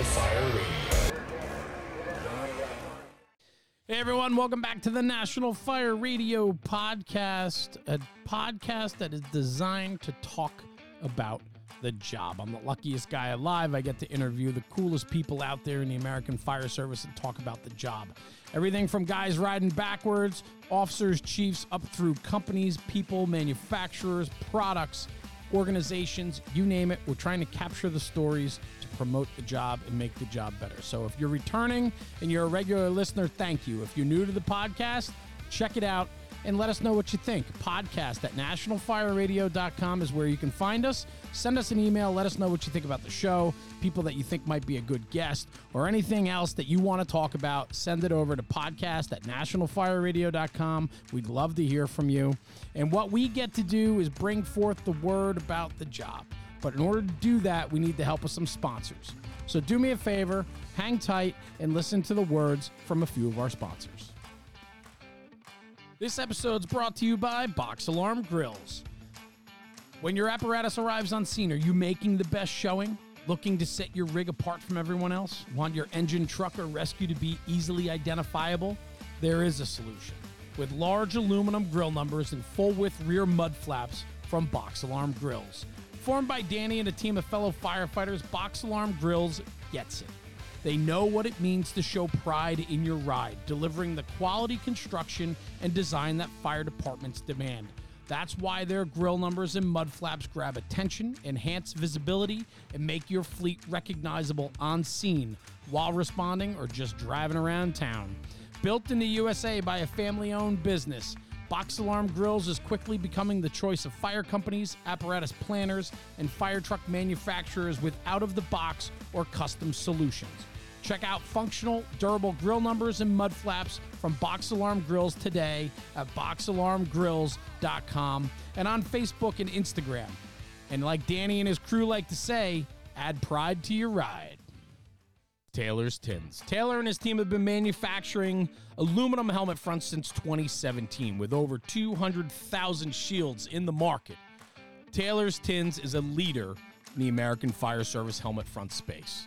Fire Radio. Hey everyone, welcome back to the National Fire Radio podcast, a podcast that is designed to talk about the job. I'm the luckiest guy alive. I get to interview the coolest people out there in the American Fire Service and talk about the job. Everything from guys riding backwards, officers, chiefs, up through companies, people, manufacturers, products, organizations, you name it. We're trying to capture the stories to promote the job and make the job better. So if you're returning and you're a regular listener, thank you. If you're new to the podcast, check it out and let us know what you think. Podcast at nationalfireradio.com is where you can find us. Send us an email. Let us know what you think about the show, people that you think might be a good guest, or anything else that you want to talk about. Send it over to podcast at nationalfireradio.com. We'd love to hear from you. And what we get to do is bring forth the word about the job. But in order to do that, we need the help of some sponsors. So do me a favor, hang tight, and listen to the words from a few of our sponsors. This episode's brought to you by Box Alarm Grills. When your apparatus arrives on scene, are you making the best showing? Looking to set your rig apart from everyone else? Want your engine, truck, or rescue to be easily identifiable? There is a solution. With large aluminum grill numbers and full width rear mud flaps from Box Alarm Grills. Formed by Danny and a team of fellow firefighters, Box Alarm Grills gets it. They know what it means to show pride in your ride, delivering the quality construction and design that fire departments demand. That's why their grill numbers and mud flaps grab attention, enhance visibility, and make your fleet recognizable on scene while responding or just driving around town. Built in the USA by a family owned business, Box Alarm Grills is quickly becoming the choice of fire companies, apparatus planners, and fire truck manufacturers with out of the box or custom solutions. Check out functional, durable grill numbers and mud flaps from Box Alarm Grills today at boxalarmgrills.com and on Facebook and Instagram. And like Danny and his crew like to say, add pride to your ride. Taylor's Tins. Taylor and his team have been manufacturing aluminum helmet fronts since 2017 with over 200,000 shields in the market. Taylor's Tins is a leader in the American Fire Service helmet front space.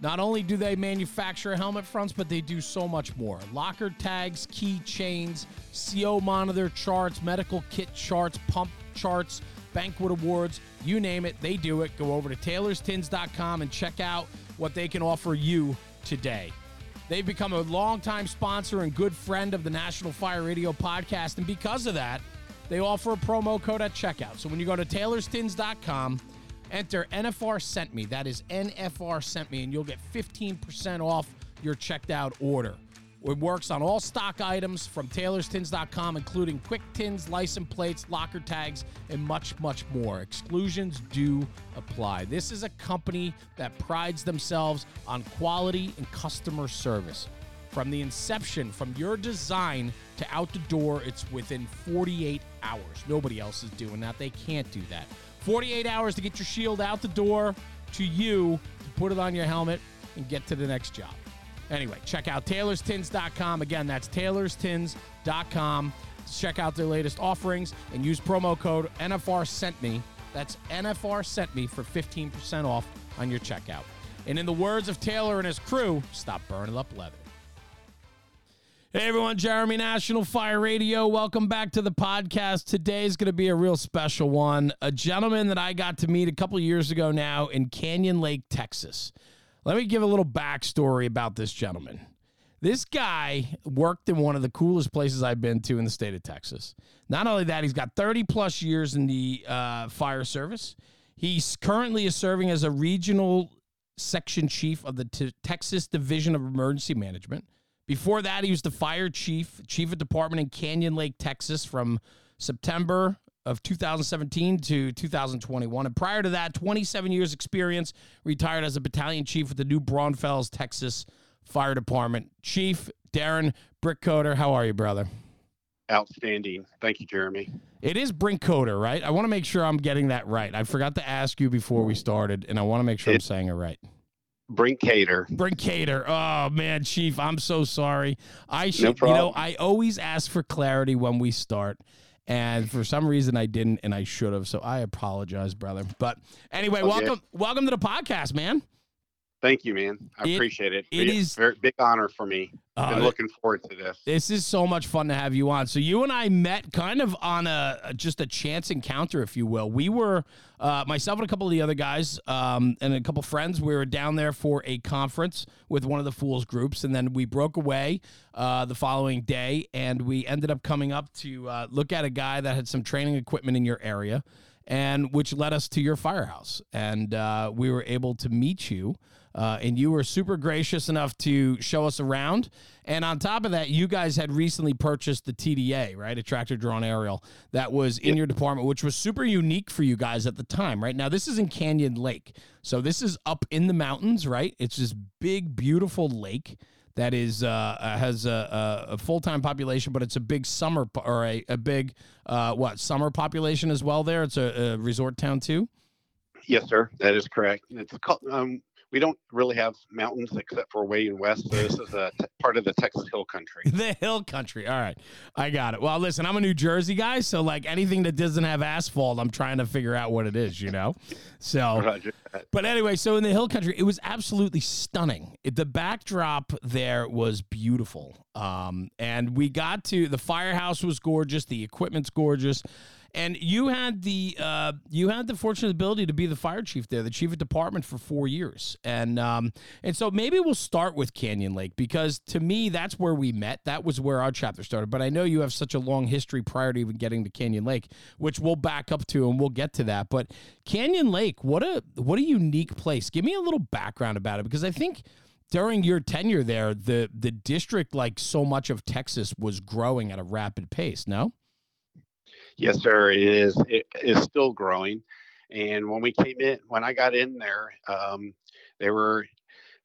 Not only do they manufacture helmet fronts, but they do so much more. Locker tags, key chains, CO monitor charts, medical kit charts, pump charts, banquet awards, you name it, they do it. Go over to taylorstins.com and check out what they can offer you today. They've become a longtime sponsor and good friend of the National Fire Radio podcast, and because of that, they offer a promo code at checkout. So when you go to taylorstins.com, enter NFR sent me. That is NFR sent me, and you'll get 15% off your checked out order. It works on all stock items from taylorstins.com, including quick tins, license plates, locker tags, and much, much more. Exclusions do apply. This is a company that prides themselves on quality and customer service. From the inception, from your design to out the door, it's within 48 hours. Nobody else is doing that. They can't do that. 48 hours to get your shield out the door to you to put it on your helmet and get to the next job. Anyway, check out taylorstins.com. Again, that's taylorstins.com. Check out their latest offerings and use promo code NFR sent me. That's NFR sent me for 15% off on your checkout. And in the words of Taylor and his crew, stop burning up leather. Hey everyone, Jeremy National Fire Radio. Welcome back to the podcast. Today is going to be a real special one. A gentleman that I got to meet a couple years ago now in Canyon Lake, Texas. Let me give a little backstory about this gentleman. This guy worked in one of the coolest places I've been to in the state of Texas. Not only that, he's got 30 plus years in the uh, fire service. He's currently is serving as a regional section chief of the T- Texas Division of Emergency Management. Before that, he was the fire chief, chief of department in Canyon Lake, Texas from September of 2017 to 2021. And prior to that, 27 years experience, retired as a battalion chief with the New Braunfels, Texas Fire Department. Chief Darren Brickcoder, how are you, brother? Outstanding. Thank you, Jeremy. It is Brinkcoder, right? I want to make sure I'm getting that right. I forgot to ask you before we started, and I want to make sure I'm saying it right. Brinkater. Brinkater. Oh man, Chief, I'm so sorry. I should, you know. I always ask for clarity when we start, and for some reason I didn't, and I should have. So I apologize, brother. But anyway, Okay. welcome, welcome to the podcast, man. Thank you, man. I It- appreciate it. It is very big honor for me. Uh, Been looking forward to this. This is so much fun to have you on. So you and I met kind of on a a- just a chance encounter, if you will. We were uh, myself and a couple of the other guys um, and a couple friends. We were down there for a conference with one of the Fools groups, and then we broke away uh, the following day, and we ended up coming up to uh, look at a guy that had some training equipment in your area, and which led us to your firehouse, and uh, we were able to meet you. Uh, and you were super gracious enough to show us around. And on top of that, you guys had recently purchased the TDA, right? A tractor drawn aerial that was in your department, which was super unique for you guys at the time, right? Now, this is in Canyon Lake. So this is up in the mountains, right? It's this big, beautiful lake that is uh, uh, has a, a, a full time population, but it's a big summer po- or a, a big uh, what summer population as well. There, it's a, a resort town too. Yes, sir. That is correct. It's called, um, we don't really have mountains except for way in west. So this is a t- part of the Texas Hill Country. the hill country. All right. I got it. Well, listen, I'm a New Jersey guy, so like anything that doesn't have asphalt, I'm trying to figure out what it is, you know? So, but anyway, so in the hill country, it was absolutely stunning. It, the backdrop there was beautiful. Um, and we got to the firehouse was gorgeous, the equipment's gorgeous. And you had the uh, you had the fortunate ability to be the fire chief there, the chief of department for four years, and um, and so maybe we'll start with Canyon Lake because to me that's where we met. That was where our chapter started. But I know you have such a long history prior to even getting to Canyon Lake, which we'll back up to and we'll get to that. But Canyon Lake, what a what a unique place. Give me a little background about it because I think during your tenure there, the the district, like so much of Texas, was growing at a rapid pace. No. Yes, sir. It is. It is still growing. And when we came in, when I got in there, um, they were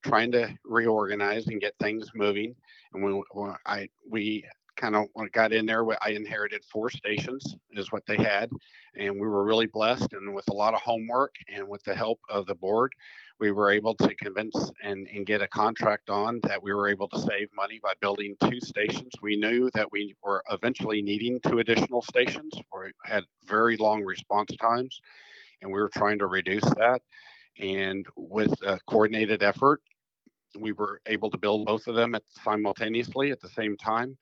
trying to reorganize and get things moving. And when, when I we kind of got in there, I inherited four stations, is what they had, and we were really blessed. And with a lot of homework and with the help of the board, we were able to convince and, and get a contract on that we were able to save money by building two stations. We knew that we were eventually needing two additional stations. We had very long response times, and we were trying to reduce that. And with a coordinated effort, we were able to build both of them at simultaneously at the same time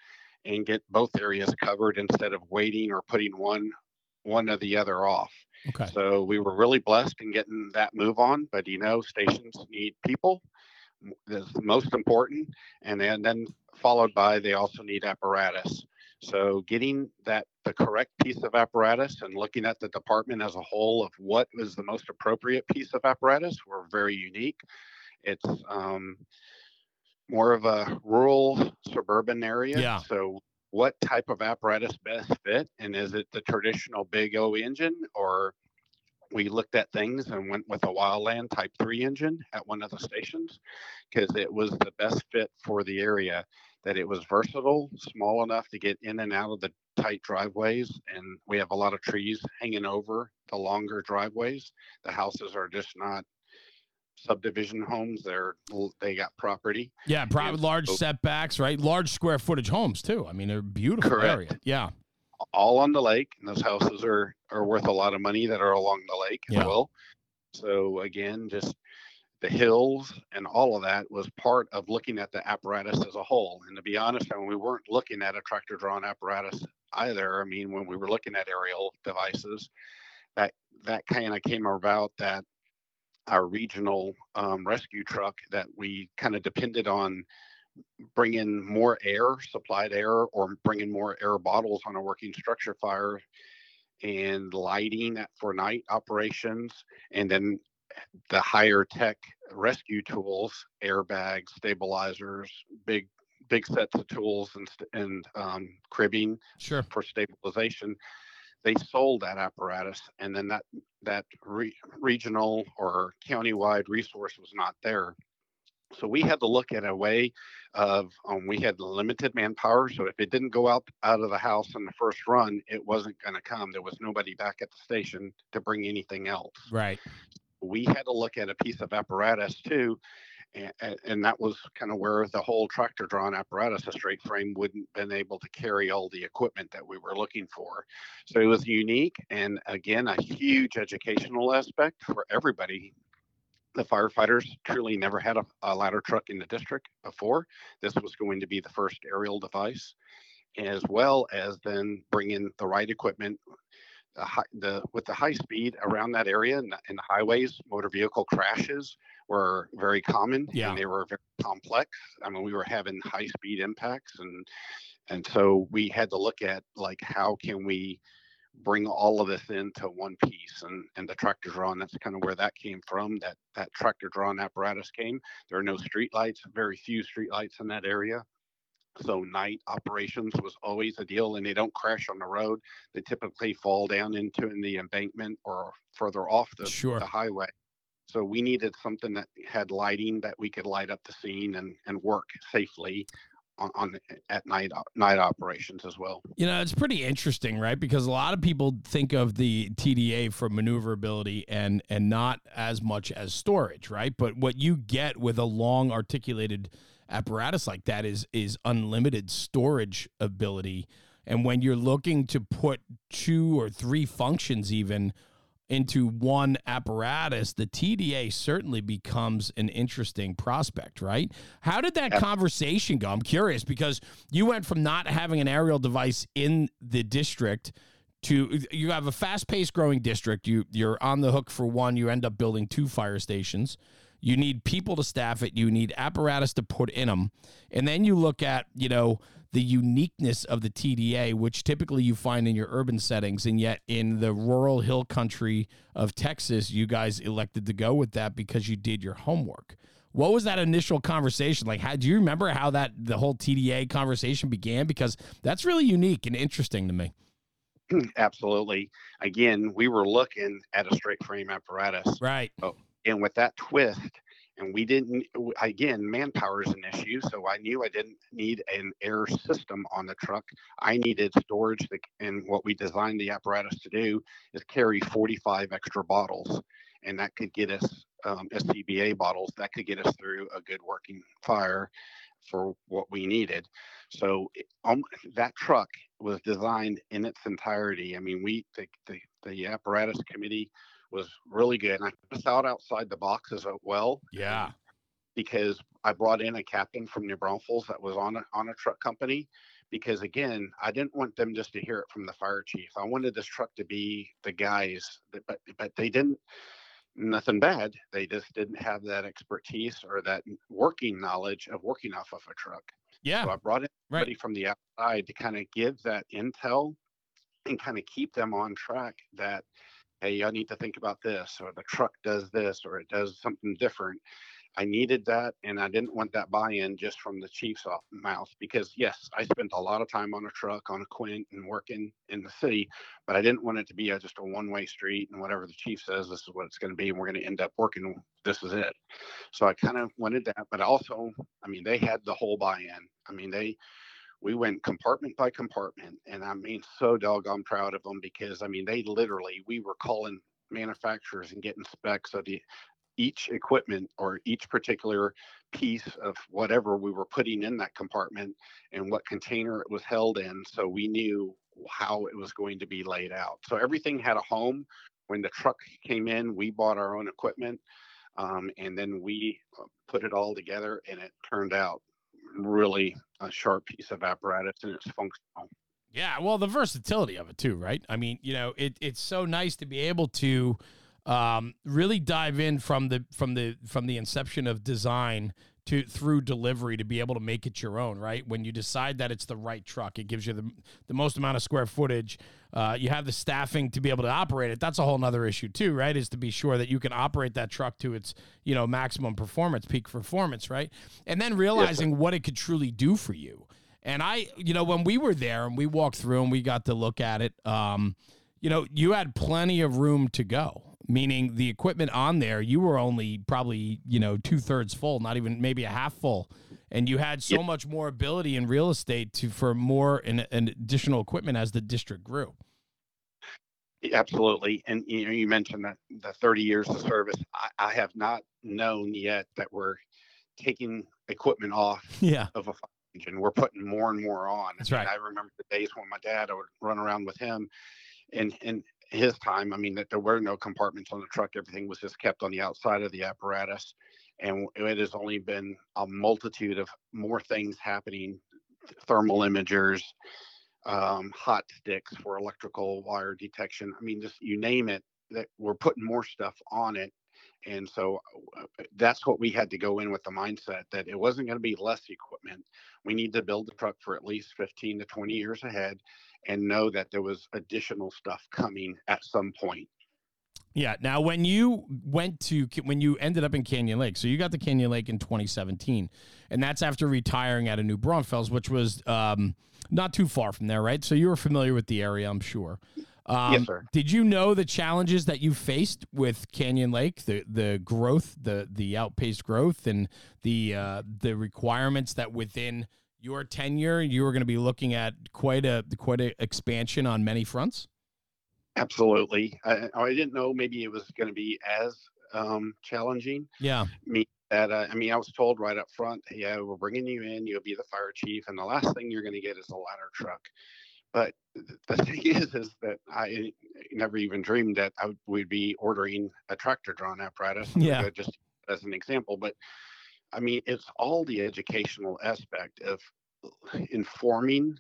and get both areas covered instead of waiting or putting one one or the other off. Okay. So we were really blessed in getting that move on. But you know, stations need people. That's the most important, and then, then followed by they also need apparatus. So getting that the correct piece of apparatus and looking at the department as a whole of what was the most appropriate piece of apparatus were very unique. It's um, more of a rural suburban area. Yeah. So what type of apparatus best fit and is it the traditional big O engine or we looked at things and went with a wildland type 3 engine at one of the stations? Because it was the best fit for the area that it was versatile small enough to get in and out of the tight driveways and we have a lot of trees hanging over the longer driveways. The houses are just not subdivision homes they're they got property Yeah, probably large so- setbacks, right? Large square footage homes too. I mean, they're beautiful Correct. area. Yeah. all on the lake, and those houses are are worth a lot of money that are along the lake as Yeah. well. So again, just the hills and all of that was part of looking at the apparatus as a whole. And to be honest, I mean, we weren't looking at a tractor drawn apparatus either. I mean, when we were looking at aerial devices, that that kind of came about that our regional um, rescue truck that we kind of depended on bringing more air, supplied air, or bringing more air bottles on a working structure fire, and lighting for night operations, and then the higher tech rescue tools, airbags, stabilizers, big big sets of tools and and um, cribbing Sure. for stabilization. They sold that apparatus, and then that that re- regional or countywide resource was not there. So we had to look at a way of um, we had limited manpower. So if it didn't go out out of the house in the first run, it wasn't going to come. There was nobody back at the station to bring anything else. Right. We had to look at a piece of apparatus too. And, and that was kind of where the whole tractor drawn apparatus, a straight frame, wouldn't been able to carry all the equipment that we were looking for. So it was unique and again a huge educational aspect for everybody the firefighters truly never had a, a ladder truck in the district before. This was going to be the first aerial device, as well as then bring in the right equipment. The, the with the high speed around that area and, and the highways, motor vehicle crashes were very common Yeah. and they were very complex. I mean, we were having high speed impacts and and so we had to look at like how can we bring all of this into one piece and and the tractor drawn that's kind of where that came from that that tractor drawn apparatus came there are no street lights very few street lights in that area so night operations was always a deal and they don't crash on the road they typically fall down into in the embankment or further off the, Sure. the highway so we needed something that had lighting that we could light up the scene and and work safely on, on at night uh, night operations as well You know, it's pretty interesting, right? Because a lot of people think of the TDA for maneuverability and and not as much as storage, right? But what you get with a long articulated apparatus like that is is unlimited storage ability. And when you're looking to put two or three functions even into one apparatus, the TDA certainly becomes an interesting prospect, right? How did that conversation go? I'm curious because you went from not having an aerial device in the district to you have a fast-paced growing district. You you're on the hook for one, you end up building two fire stations. You need people to staff it, you need apparatus to put in them. And then you look at, you know, the uniqueness of the TDA, which typically you find in your urban settings, and yet in the rural hill country of Texas, you guys elected to go with that because you did your homework. What was that initial conversation like? How do you remember how that the whole TDA conversation began? Because that's really unique and interesting to me. Absolutely. Again, we were looking at a straight frame apparatus, Right. Oh, and with that twist, and we didn't. Again, manpower is an issue, so I knew I didn't need an air system on the truck. I needed storage, that, and what we designed the apparatus to do is carry 45 extra bottles, and that could get us um, SCBA bottles. That could get us through a good working fire for what we needed. So um, that truck was designed in its entirety. I mean, we the, the, the apparatus committee was really good, and I thought outside the box as well Yeah. because I brought in a captain from New Braunfels that was on a, on a truck company. Because again, I didn't want them just to hear it from the fire chief. I wanted this truck to be the guys, that, but but they didn't. Nothing bad. They just didn't have that expertise or that working knowledge of working off of a truck. Yeah. So I brought in Right. somebody from the outside to kind of give that intel and kind of keep them on track that, hey, I need to think about this, or the truck does this, or it does something different. I needed that, and I didn't want that buy-in just from the chief's mouth because yes, I spent a lot of time on a truck on a Quint and working in the city, but I didn't want it to be a, just a one-way street and whatever the chief says, this is what it's going to be, and we're going to end up working. This is it. So I kind of wanted that, but also, I mean, they had the whole buy-in. I mean, they we went compartment by compartment, and I mean, so doggone proud of them because I mean, they literally we were calling manufacturers and getting specs of the each equipment or each particular piece of whatever we were putting in that compartment and what container it was held in so we knew how it was going to be laid out. So everything had a home. When the truck came in we bought our own equipment um, and then we uh, put it all together and it turned out really a sharp piece of apparatus and it's functional Yeah, well, the versatility of it too, right? I mean, you know, it it's so nice to be able to um, really dive in from the from the from the inception of design to through delivery to be able to make it your own, right? When you decide that it's the right truck, it gives you the the most amount of square footage. Uh, you have the staffing to be able to operate it. That's a whole nother issue too, right? Is to be sure that you can operate that truck to its you know maximum performance, peak performance, right? And then realizing what it could truly do for you. And I, you know, when we were there and we walked through and we got to look at it, um, you know, you had plenty of room to go. Meaning the equipment on there, you were only probably, you know, two thirds full, not even maybe a half full. And you had so Yeah. much more ability in real estate to for more and, and additional equipment as the district grew. Absolutely. And you know, you mentioned that the 30 years of service. I, I have not known yet that we're taking equipment off Yeah. of a fire engine. We're putting more and more on. That's And right. I remember the days when my dad I would run around with him and and his time, I mean, that there were no compartments on the truck. Everything was just kept on the outside of the apparatus. And it has only been a multitude of more things happening thermal imagers, um, hot sticks for electrical wire detection. I mean, just you name it, that we're putting more stuff on it. And so uh, that's what we had to go in with the mindset that it wasn't going to be less equipment. We need to build the truck for at least 15 to 20 years ahead and know that there was additional stuff coming at some point. Yeah. Now, when you went to when you ended up in Canyon Lake, so you got to Canyon Lake in 2017, and that's after retiring out of New Braunfels, which was um, not too far from there, right? So you were familiar with the area, I'm sure. Um, yes, sir. Did you know the challenges that you faced with Canyon Lake, the the growth, the the outpaced growth, and the uh, the requirements that within your tenure you were going to be looking at quite a quite a expansion on many fronts? Absolutely. I, I didn't know maybe it was going to be as um, challenging. Yeah. Me that uh, I mean, I was told right up front, yeah, we're bringing you in. You'll be the fire chief, and the last thing you're going to get is a ladder truck. But the thing is, is that I never even dreamed that I would be ordering a tractor drawn apparatus. Yeah. Just as an example, but I mean, it's all the educational aspect of uh, informing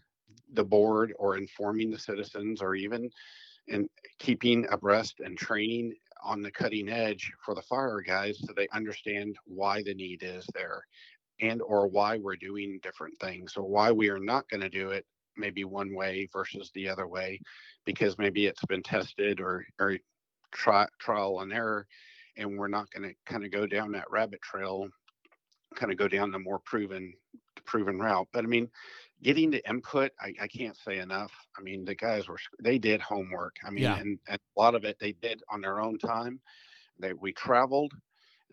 the board or informing the citizens or even and keeping abreast and training on the cutting edge for the fire guys so they understand why the need is there and or why we're doing different things. Or why we are not going to do it maybe one way versus the other way because maybe it's been tested or or try, trial and error and we're not going to kind of go down that rabbit trail kind of go down the more proven proven route but i mean getting the input, I, I, can't say enough. I mean, the guys were they did homework. I mean, yeah. and, and, a lot of it they did on their own time. They we traveled,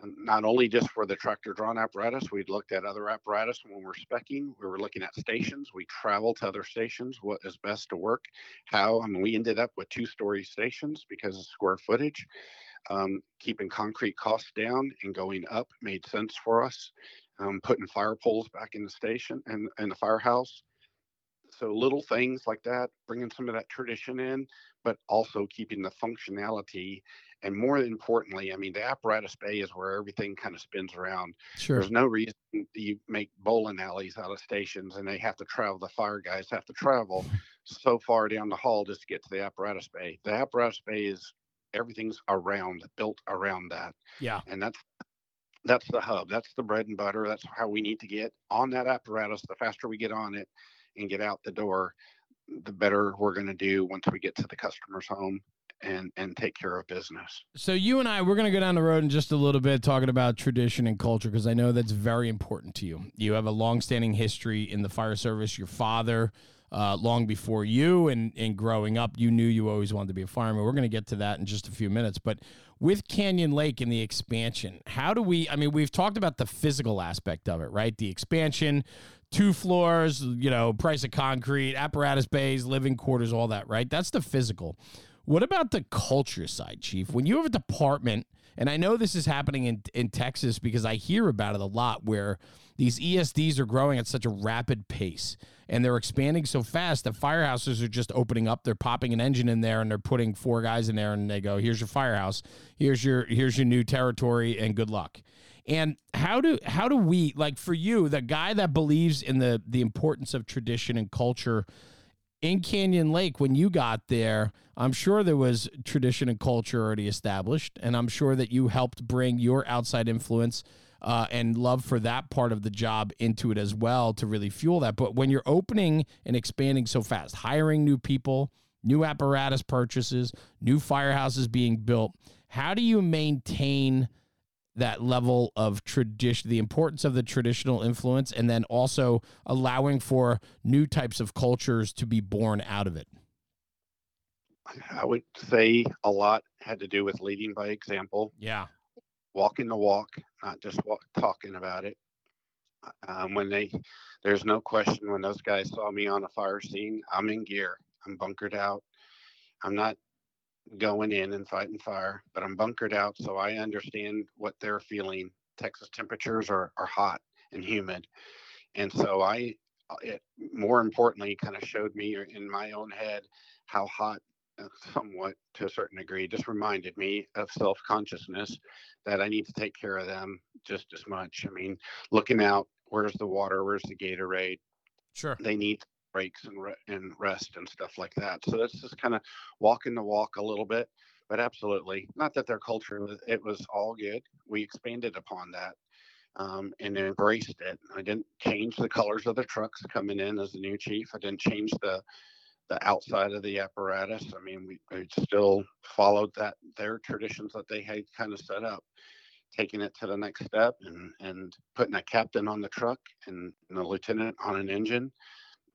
and not only just for the tractor drawn apparatus. We looked at other apparatus when we're specking. We were looking at stations. We traveled to other stations. What is best to work? How? I mean, we ended up with two story stations because of square footage. Um, keeping concrete costs down and going up made sense for us um, putting fire poles back in the station and, in the firehouse. So little things like that, bringing some of that tradition in, but also keeping the functionality. And more importantly, I mean, the apparatus bay is where everything kind of spins around. Sure. There's no reason you make bowling alleys out of stations and they have to travel, the fire guys have to travel so far down the hall just to get to the apparatus bay. The apparatus bay is everything's around, built around that. Yeah. And that's that's the hub. That's the bread and butter. That's how we need to get on that apparatus. The faster we get on it and get out the door, the better we're going to do once we get to the customer's home and and take care of business. So you and I we're going to go down the road in just a little bit talking about tradition and culture because I know that's very important to you. You have a long-standing history in the fire service. Your father uh, long before you and, and growing up, you knew you always wanted to be a fireman. We're going to get to that in just a few minutes. But with Canyon Lake and the expansion, how do we, I mean, we've talked about the physical aspect of it, right? The expansion, two floors, you know, price of concrete, apparatus bays, living quarters, all that, right? That's the physical. What about the culture side, Chief? When you have a department, and I know this is happening in, in Texas because I hear about it a lot where these ESDs are growing at such a rapid pace and they're expanding so fast that firehouses are just opening up. They're popping an engine in there and they're putting four guys in there and they go, "Here's your firehouse. Here's your here's your new territory and good luck." And how do how do we like for you, the guy that believes in the the importance of tradition and culture in Canyon Lake when you got there, I'm sure there was tradition and culture already established, and I'm sure that you helped bring your outside influence uh, and love for that part of the job into it as well to really fuel that. But when you're opening and expanding so fast, hiring new people, new apparatus purchases, new firehouses being built, how do you maintain that level of tradition, the importance of the traditional influence, and then also allowing for new types of cultures to be born out of it? I would say a lot had to do with leading by example. Yeah walking the walk, not just walk, talking about it. Um, when they, there's no question when those guys saw me on a fire scene, I'm in gear. I'm bunkered out. I'm not going in and fighting fire, but I'm bunkered out, so I understand what they're feeling. Texas temperatures are, are hot and humid, and so I, it more importantly, kind of showed me in my own head how hot somewhat to a certain degree just reminded me of self-consciousness that I need to take care of them just as much. I mean, looking out, where's the water, where's the Gatorade? Sure. They need breaks and re- and rest and stuff like that. So that's just kind of walking the walk a little bit, but absolutely not that their culture was it was all good. We expanded upon that. Um, and embraced it. I didn't change the colors of the trucks coming in as the new chief. I didn't change the the outside of the apparatus. I mean, we, we still followed that their traditions that they had kind of set up, taking it to the next step and and putting a captain on the truck and, and a lieutenant on an engine.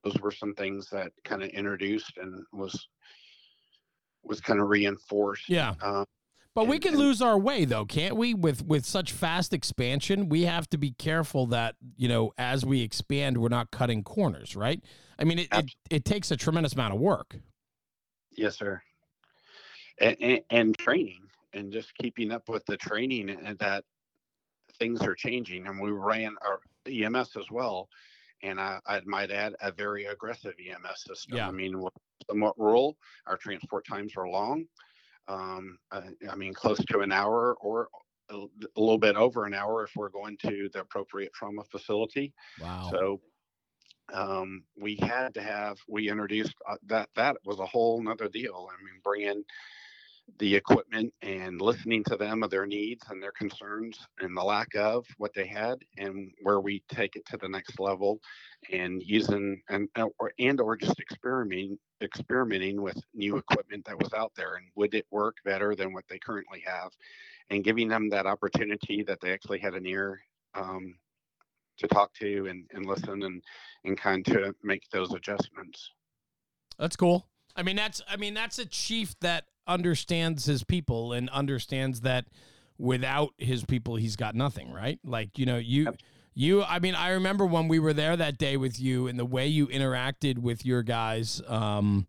Those were some things that kind of introduced and was was kind of reinforced. Yeah. Um, But we can and- lose our way though, can't we? With with such fast expansion, we have to be careful that, you know, as we expand, we're not cutting corners, right? I mean, it, it, it takes a tremendous amount of work. Yes, sir. And, and, and training and just keeping up with the training and that things are changing. And we ran our EMS as well. And I, I might add a very aggressive EMS system. Yeah. I mean, somewhat rural. Our transport times are long. Um, I, I mean, close to an hour or a little bit over an hour if we're going to the appropriate trauma facility. Wow. So um, we had to have we introduced uh, that that was a whole nother deal. I mean, bringing the equipment and listening to them of their needs and their concerns and the lack of what they had and where we take it to the next level and using and uh, or and or just experimenting experimenting with new equipment that was out there and would it work better than what they currently have and giving them that opportunity that they actually had an ear um, to talk to and, and listen and and kind to make those adjustments. That's cool. I mean, that's I mean, that's a chief that understands his people and understands that without his people he's got nothing, right? Like, you know, you you I mean, I remember when we were there that day with you and the way you interacted with your guys um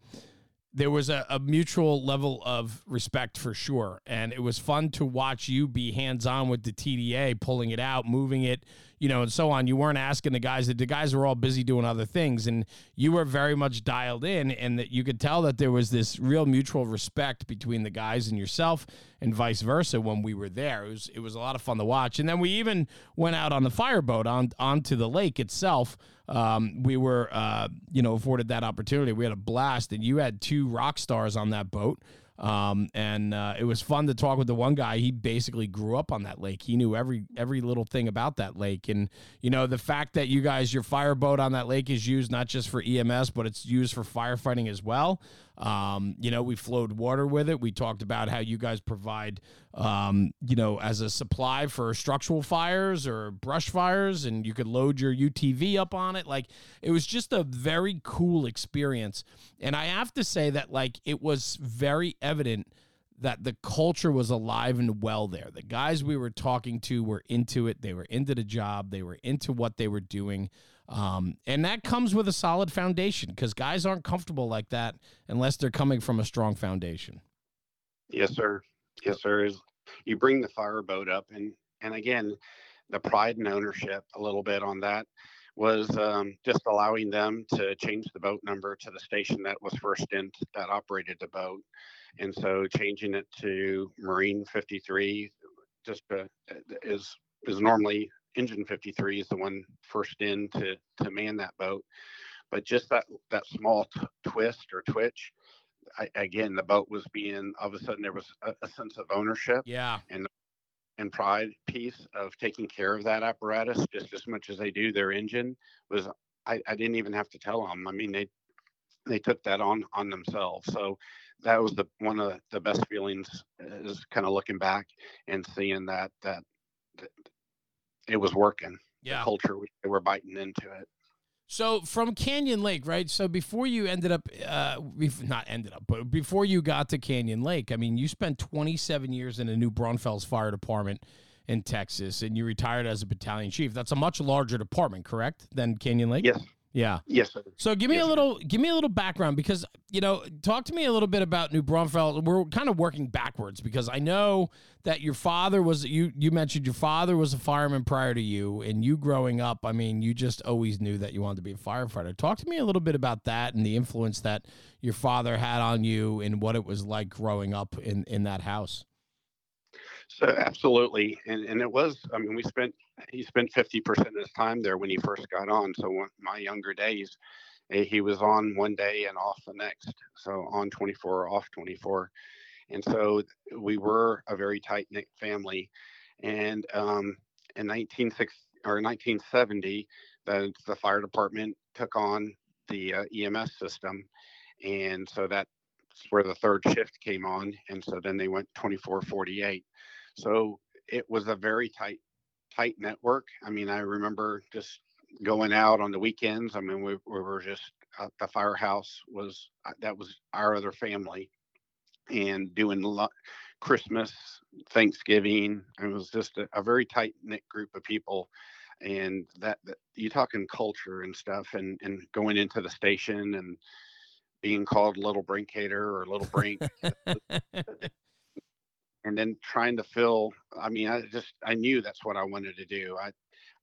there was a, a mutual level of respect for sure. And it was fun to watch you be hands on with the TDA, pulling it out, moving it, you know, and so on. You weren't asking the guys that the guys were all busy doing other things. And you were very much dialed in, and that you could tell that there was this real mutual respect between the guys and yourself, and vice versa when we were there. It was it was a lot of fun to watch. And then we even went out on the fireboat on onto the lake itself. Um, we were, uh, you know, afforded that opportunity. We had a blast, and you had two rock stars on that boat. Um, and uh, it was fun to talk with the one guy. He basically grew up on that lake. He knew every every little thing about that lake. And you know, the fact that you guys, your fireboat on that lake is used not just for EMS, but it's used for firefighting as well. Um, you know, we flowed water with it. We talked about how you guys provide, um, you know, as a supply for structural fires or brush fires, and you could load your UTV up on it. Like it was just a very cool experience. And I have to say that, like, it was very evident that the culture was alive and well there. The guys we were talking to were into it. They were into the job. They were into what they were doing. Um, and that comes with a solid foundation because guys aren't comfortable like that unless they're coming from a strong foundation. Yes, sir. Yes, sir. You bring the fireboat up, and and again, the pride and ownership a little bit on that was um, just allowing them to change the boat number to the station that was first in that operated the boat, and so changing it to Marine 53 just uh, is is normally engine 53 is the one first in to to man that boat, but just that that small t- twist or twitch I, again, the boat was being all of a sudden there was a, a sense of ownership Yeah. and and pride piece of taking care of that apparatus just as much as they do their engine was I, I didn't even have to tell them. I mean they they took that on on themselves. So that was the one of the best feelings uh, is kind of looking back and seeing that that, that it was working. Yeah. The culture we- they were biting into it. So from Canyon Lake, right? So before you ended up, uh, we've not ended up, but before you got to Canyon Lake, I mean, you spent 27 years in the New Braunfels Fire Department in Texas, and you retired as a battalion chief. That's a much larger department, correct, than Canyon Lake? Yes, Yeah. Yes, sir. So give me Yes, a sir. little give me a little background because you know talk to me a little bit about New Braunfels. We're kind of working backwards because I know that your father was you you mentioned your father was a fireman prior to you and you growing up. I mean, you just always knew that you wanted to be a firefighter. Talk to me a little bit about that and the influence that your father had on you and what it was like growing up in in that house. So absolutely, and and it was. I mean, we spent he spent fifty percent of his time there when he first got on. So when, my younger days, eh, he was on one day and off the next. So on twenty four, off twenty four, and so we were a very tight knit family. And um, in nineteen six or nineteen seventy, the the fire department took on the uh, EMS system, and so that's where the third shift came on. And so then they went twenty four forty eight. So it was a very tight, tight network. I mean, I remember just going out on the weekends. I mean, we, we were just uh, the firehouse was uh, that was our other family, and doing lo- Christmas, Thanksgiving. It was just a, a very tight knit group of people. And that, that you talking culture and stuff, and and going into the station and being called little brinkator or little brink and then trying to fill i mean i just i knew that's what i wanted to do. I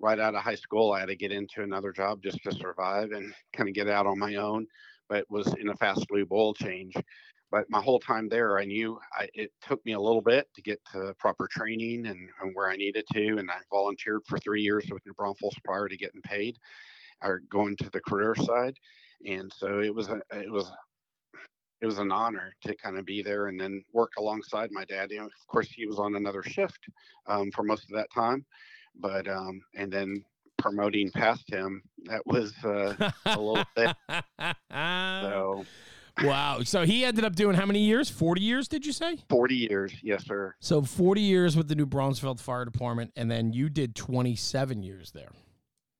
right out of high school i had to get into another job just to survive and kind of get out on my own but was in a fast lube oil change. But my whole time there i knew I, it took me a little bit to get to proper training and, and where i needed to and i volunteered for three years with new braunfels prior to getting paid or going to the career side. And so it was a it was it was an honor to kind of be there and then work alongside my dad. You know, of course, he was on another shift um, for most of that time, but um, and then promoting past him, that was uh, a little bit. So wow. So he ended up doing how many years? 40 years, did you say? 40 years, yes, sir. So 40 years with the New Braunfels Fire Department, and then you did 27 years there.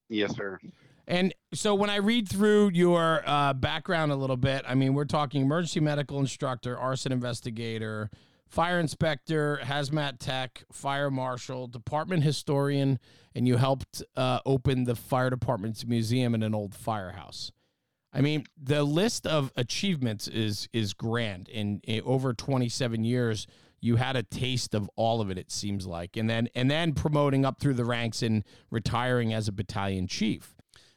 Yes, sir. And so when I read through your uh, background a little bit, I mean, we're talking emergency medical instructor, arson investigator, fire inspector, hazmat tech, fire marshal, department historian, and you helped uh, open the fire department's museum in an old firehouse. I mean, the list of achievements is is grand. In, in over 27 years, you had a taste of all of it. It seems like, and then and then promoting up through the ranks and retiring as a battalion chief.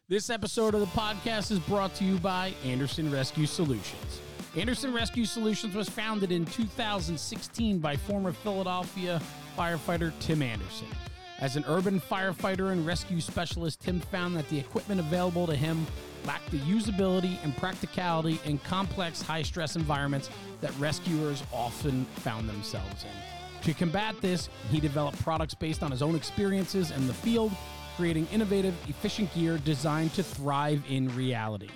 This episode of the podcast is brought to you by Anderson Rescue Solutions. Anderson Rescue Solutions was founded in 2016 by former Philadelphia firefighter Tim Anderson. As an urban firefighter and rescue specialist, Tim found that the equipment available to him lacked the usability and practicality in complex, high stress environments that rescuers often found themselves in. To combat this, he developed products based on his own experiences in the field creating innovative, efficient gear designed to thrive in reality.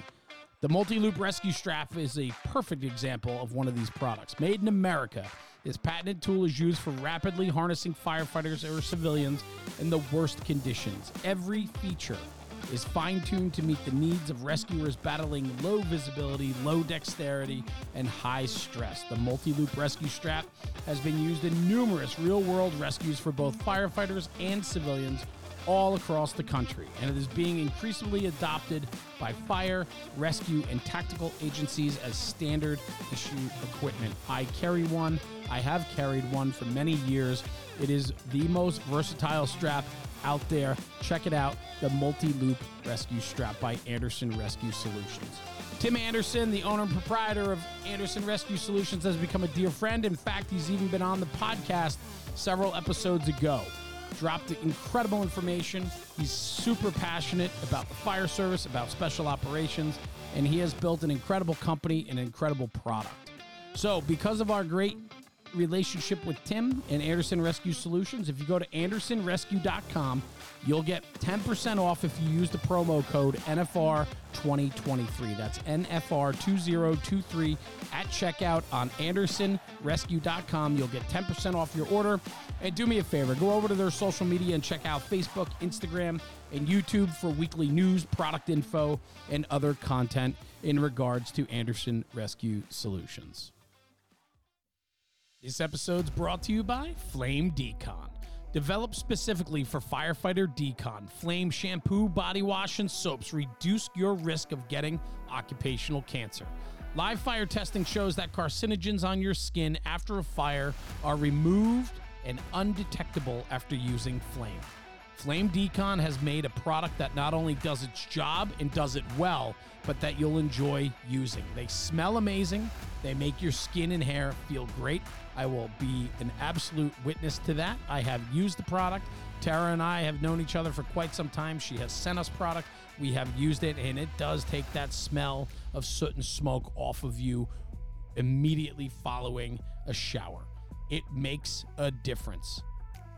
The Multi Loop Rescue Strap is a perfect example of one of these products. Made in America, this patented tool is used for rapidly harnessing firefighters or civilians in the worst conditions. Every feature is fine tuned to meet the needs of rescuers battling low visibility, low dexterity, and high stress. The multi loop rescue strap has been used in numerous real world rescues for both firefighters and civilians all across the country, and it is being increasingly adopted by fire, rescue, and tactical agencies as standard issue equipment. I carry one. I have carried one for many years. It is the most versatile strap out there. Check it out the Multi Loop Rescue Strap by Anderson Rescue Solutions. Tim Anderson, the owner and proprietor of Anderson Rescue Solutions, has become a dear friend. In fact, he's even been on the podcast several episodes ago dropped incredible information. He's super passionate about the fire service, about special operations, and he has built an incredible company, an incredible product. So, because of our great relationship with Tim and Anderson Rescue Solutions, if you go to andersonrescue.com, you'll get 10% off if you use the promo code NFR2023. That's NFR2023 at checkout on andersonrescue.com. You'll get 10% off your order. And do me a favor, go over to their social media and check out Facebook, Instagram, and YouTube for weekly news, product info, and other content in regards to Anderson Rescue Solutions. This episode's brought to you by Flame Decon. Developed specifically for firefighter decon, Flame shampoo, body wash, and soaps reduce your risk of getting occupational cancer. Live fire testing shows that carcinogens on your skin after a fire are removed and undetectable after using Flame. Flame Decon has made a product that not only does its job and does it well, but that you'll enjoy using. They smell amazing, they make your skin and hair feel great. I will be an absolute witness to that. I have used the product. Tara and I have known each other for quite some time. She has sent us product. We have used it, and it does take that smell of soot and smoke off of you immediately following a shower. It makes a difference.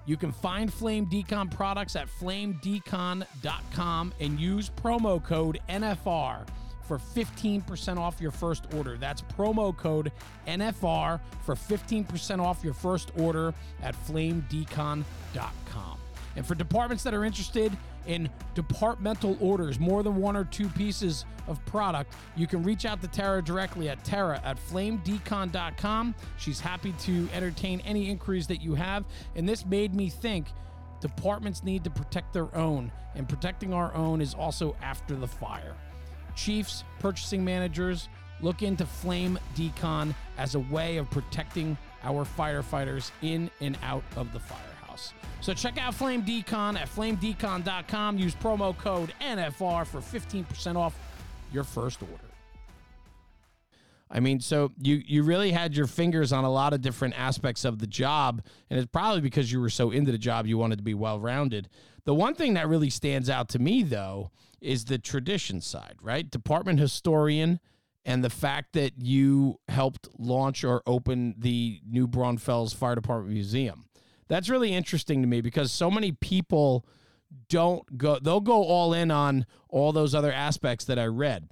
You can find Flame Decon products at flamedecon.com and use promo code NFR for 15% off your first order. That's promo code NFR for 15% off your first order at flamedecon.com. And for departments that are interested in departmental orders, more than one or two pieces of product, you can reach out to Tara directly at Tara at flamedecon.com. She's happy to entertain any inquiries that you have. And this made me think departments need to protect their own, and protecting our own is also after the fire. Chiefs, purchasing managers, look into Flame Decon as a way of protecting our firefighters in and out of the firehouse. So check out Flame Decon at flamedecon.com. Use promo code NFR for 15% off your first order. I mean, so you you really had your fingers on a lot of different aspects of the job, and it's probably because you were so into the job you wanted to be well rounded. The one thing that really stands out to me though is the tradition side, right? Department historian and the fact that you helped launch or open the New Braunfels Fire Department Museum. That's really interesting to me because so many people don't go they'll go all in on all those other aspects that I read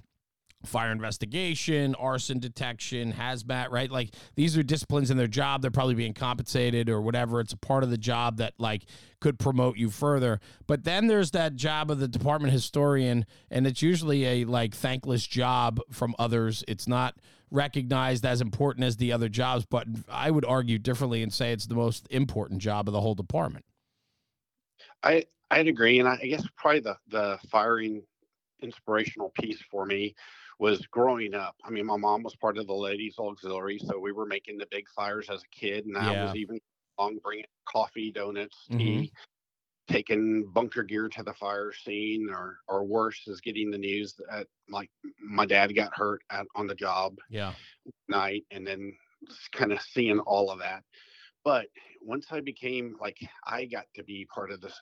fire investigation, arson detection, hazmat, right? Like these are disciplines in their job. They're probably being compensated or whatever. It's a part of the job that like could promote you further. But then there's that job of the department historian, and it's usually a like thankless job from others. It's not recognized as important as the other jobs, but I would argue differently and say it's the most important job of the whole department. I I'd agree, and I guess probably the the firing inspirational piece for me was growing up. I mean, my mom was part of the ladies auxiliary, so we were making the big fires as a kid, and I was even along bringing coffee, donuts, Mhm. tea, taking bunker gear to the fire scene, or or worse is getting the news that like my dad got hurt at, on the job Yeah. night, and then kind of seeing all of that. But once I became like I got to be part of this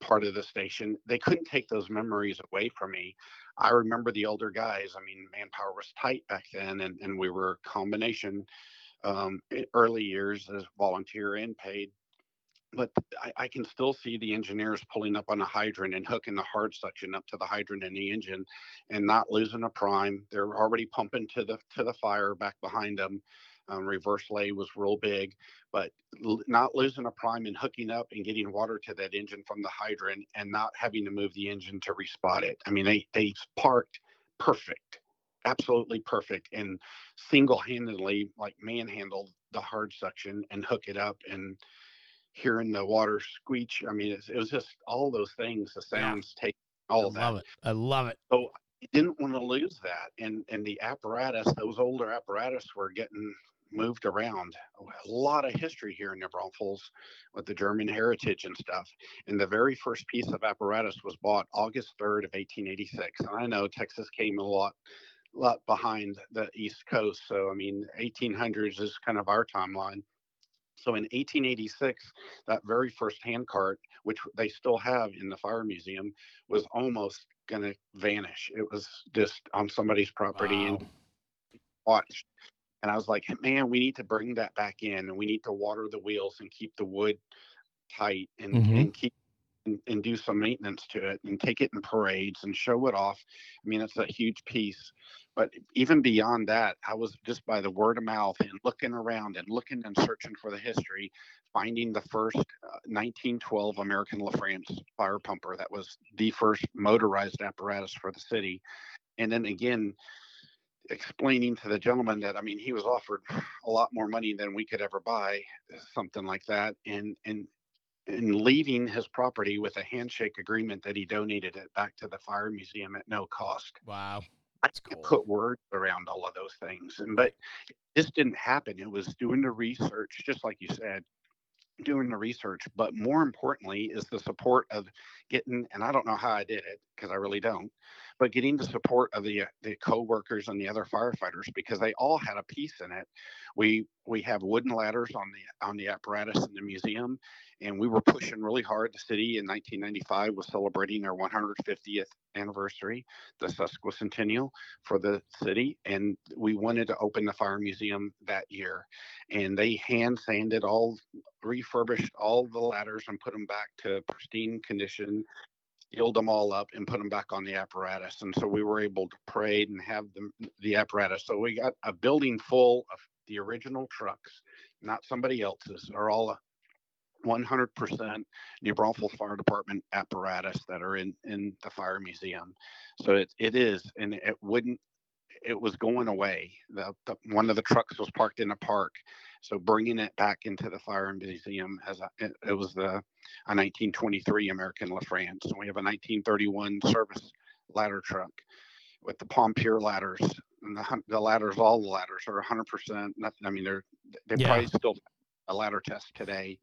part of the station, they couldn't take those memories away from me. I remember the older guys. I mean, manpower was tight back then, and, and we were a combination um, early years as volunteer and paid. But I, I can still see the engineers pulling up on a hydrant and hooking the hard suction up to the hydrant in the engine, and not losing a prime. They're already pumping to the to the fire back behind them. Um, reverse lay was real big, but l- not losing a prime and hooking up and getting water to that engine from the hydrant and not having to move the engine to respot it. I mean, they they parked perfect, absolutely perfect, and single-handedly like manhandled the hard suction and hook it up and hearing the water screech. I mean, it was just all those things, the Yeah. sounds take all I that. love it. I love it. So I didn't want to lose that. And and the apparatus, those older apparatus were getting moved around. Oh, a lot of history here in New Braunfels with the German heritage and stuff. And the very first piece of apparatus was bought August 3rd of 1886. And I know Texas came a lot lot behind the East Coast. So I mean 1800s is kind of our timeline. So in 1886, that very first hand cart, which they still have in the fire museum, was almost going to vanish. It was just on somebody's property and Wow. And I was like, man, we need to bring that back in and we need to water the wheels and keep the wood tight and, Mhm. and keep and, and do some maintenance to it and take it in parades and show it off. I mean, it's a huge piece. But even beyond that, I was just by the word of mouth and looking around and looking and searching for the history, finding the first uh, 1912 American LaFrance fire pumper that was the first motorized apparatus for the city. And then again, explaining to the gentleman that I mean he was offered a lot more money than we could ever buy something like that and and in leaving his property with a handshake agreement that he donated it back to the fire museum at no cost. Wow. That's I cool. put words around all of those things. And but this didn't happen. It was doing the research, just like you said, doing the research, but more importantly is the support of getting, and I don't know how I did it because I really don't, but getting the support of the uh, the co-workers and the other firefighters because they all had a piece in it. We we have wooden ladders on the on the apparatus in the museum, and we were pushing really hard. The city in 1995 was celebrating their 150th anniversary, the sesquicentennial for the city, and we wanted to open the fire museum that year. And they hand sanded all, refurbished all the ladders and put them back to pristine condition sealed them all up and put them back on the apparatus. And so we were able to parade and have the, the apparatus. So we got a building full of the original trucks, not somebody else's, They're all 100% New Braunfels Fire Department apparatus that are in, in the fire museum. So it, it is, and it wouldn't, it was going away. The, the, one of the trucks was parked in a park. So bringing it back into the fire museum as a, it, it was the a 1923 American LaFrance, and we have a 1931 service ladder truck with the Pompier ladders. And the, the ladders, all the ladders are 100%. Nothing. I mean, they're they yeah. probably still a ladder test today.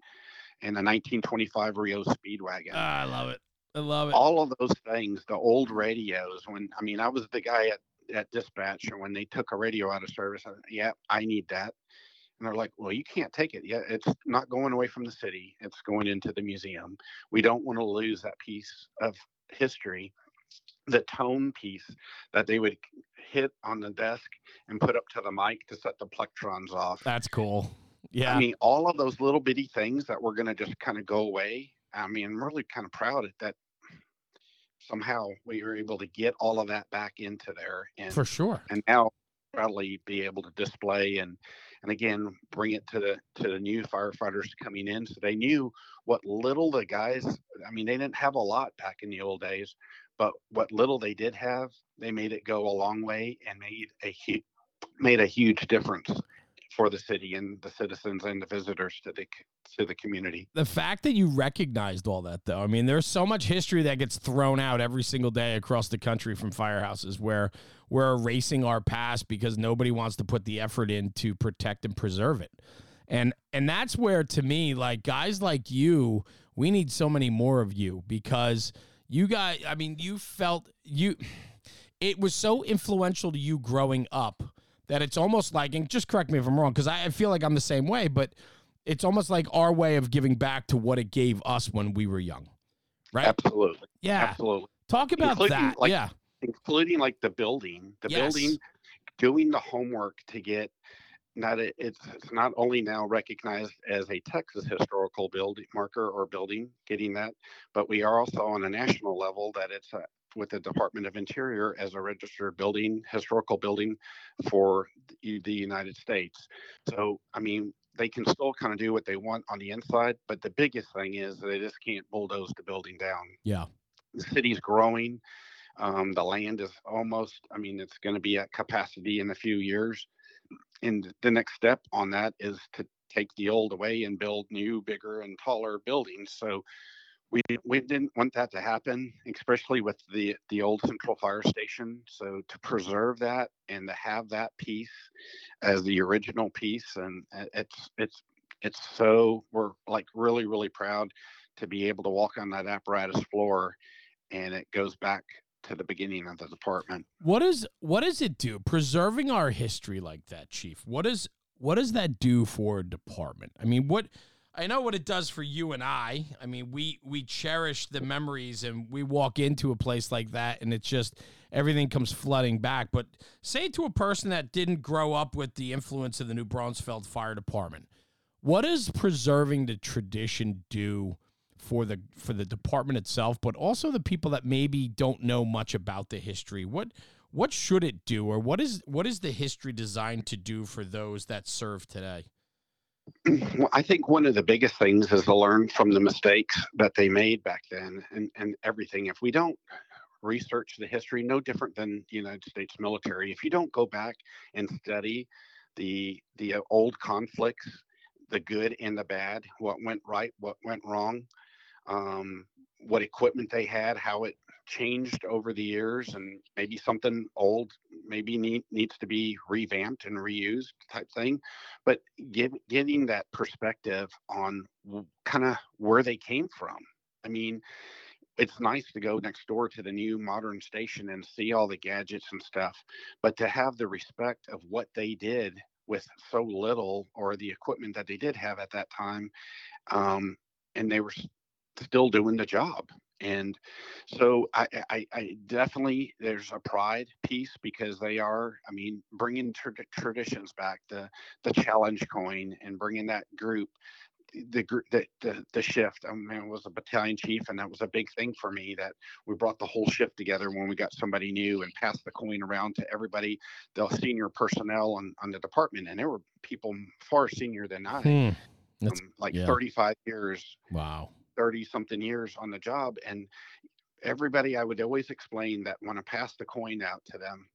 And a 1925 REO Speedwagon. Ah, I love it. I love it. All of those things, the old radios. When I mean, I was the guy at at dispatch, and when they took a radio out of service, I, yeah, I need that. And they're like, well, you can't take it. Yeah, it's not going away from the city. It's going into the museum. We don't want to lose that piece of history, the tone piece that they would hit on the desk and put up to the mic to set the plectrons off. That's cool. Yeah. I mean, all of those little bitty things that were going to just kind of go away. I mean, I'm really kind of proud that somehow we were able to get all of that back into there. And, For sure. And now probably be able to display and and again bring it to the to the new firefighters coming in so they knew what little the guys i mean they didn't have a lot back in the old days but what little they did have they made it go a long way and made a huge made a huge difference for the city and the citizens and the visitors to the to the community. The fact that you recognized all that though, I mean there's so much history that gets thrown out every single day across the country from firehouses where we're erasing our past because nobody wants to put the effort in to protect and preserve it. And and that's where to me like guys like you, we need so many more of you because you guys I mean you felt you it was so influential to you growing up that it's almost like, and just correct me if I'm wrong, because I, I feel like I'm the same way, but it's almost like our way of giving back to what it gave us when we were young. Right? Absolutely. Yeah. Absolutely. Talk about including, that. Like, yeah. Including like the building, the yes. building, doing the homework to get not a, it's, it's not only now recognized as a Texas historical building marker or building, getting that, but we are also on a national level that it's a, with the Department of Interior as a registered building, historical building for the, the United States. So, I mean, they can still kind of do what they want on the inside, but the biggest thing is they just can't bulldoze the building down. Yeah. The city's growing. Um, the land is almost, I mean, it's going to be at capacity in a few years. And the next step on that is to take the old away and build new, bigger, and taller buildings. So we we didn't want that to happen, especially with the the old central fire station. So to preserve that and to have that piece as the original piece, and uh, it's it's it's so we're like really really proud to be able to walk on that apparatus floor, and it goes back to the beginning of the department. What is what does it do? Preserving our history like that, Chief. What does what does that do for a department? I mean, what I know what it does for you and I. I mean, we we cherish the memories and we walk into a place like that and it's just everything comes flooding back. But say to a person that didn't grow up with the influence of the New Braunfels Fire Department, what does preserving the tradition do for the for the department itself, but also the people that maybe don't know much about the history? What what should it do or what is what is the history designed to do for those that serve today? I think one of the biggest things is to learn from the mistakes that they made back then and, and everything. If we don't research the history, no different than the United States military, if you don't go back and study the the old conflicts the good and the bad, what went right, what went wrong, um, what equipment they had, how it changed over the years, and maybe something old maybe need, needs to be revamped and reused type thing. But give, getting that perspective on kind of where they came from. I mean, it's nice to go next door to the new modern station and see all the gadgets and stuff, but to have the respect of what they did with so little or the equipment that they did have at that time, um, and they were still doing the job. And so I, I, I, definitely there's a pride piece because they are, I mean, bringing tra- traditions back, the the challenge coin and bringing that group the group the the, the shift. I mean, was a battalion chief, and that was a big thing for me that we brought the whole shift together when we got somebody new and passed the coin around to everybody, the senior personnel on on the department, and there were people far senior than I, hmm. um, like yeah. 35 years. Wow. 30 something years on the job, and everybody I would always explain that when I passed the coin out to them,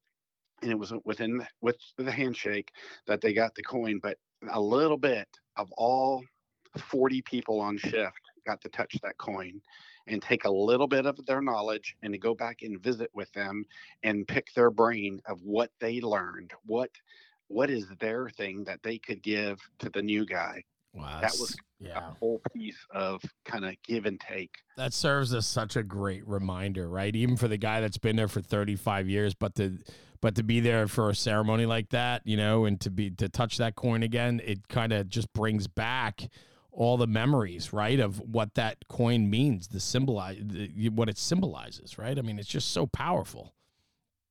and it was within with the handshake that they got the coin, but a little bit of all 40 people on shift got to touch that coin and take a little bit of their knowledge and to go back and visit with them and pick their brain of what they learned what what is their thing that they could give to the new guy wow, that was yeah. a whole piece of kind of give and take that serves as such a great reminder right even for the guy that's been there for 35 years but to but to be there for a ceremony like that you know and to be to touch that coin again it kind of just brings back all the memories, right, of what that coin means, the symbolize, the, what it symbolizes, right? I mean, it's just so powerful.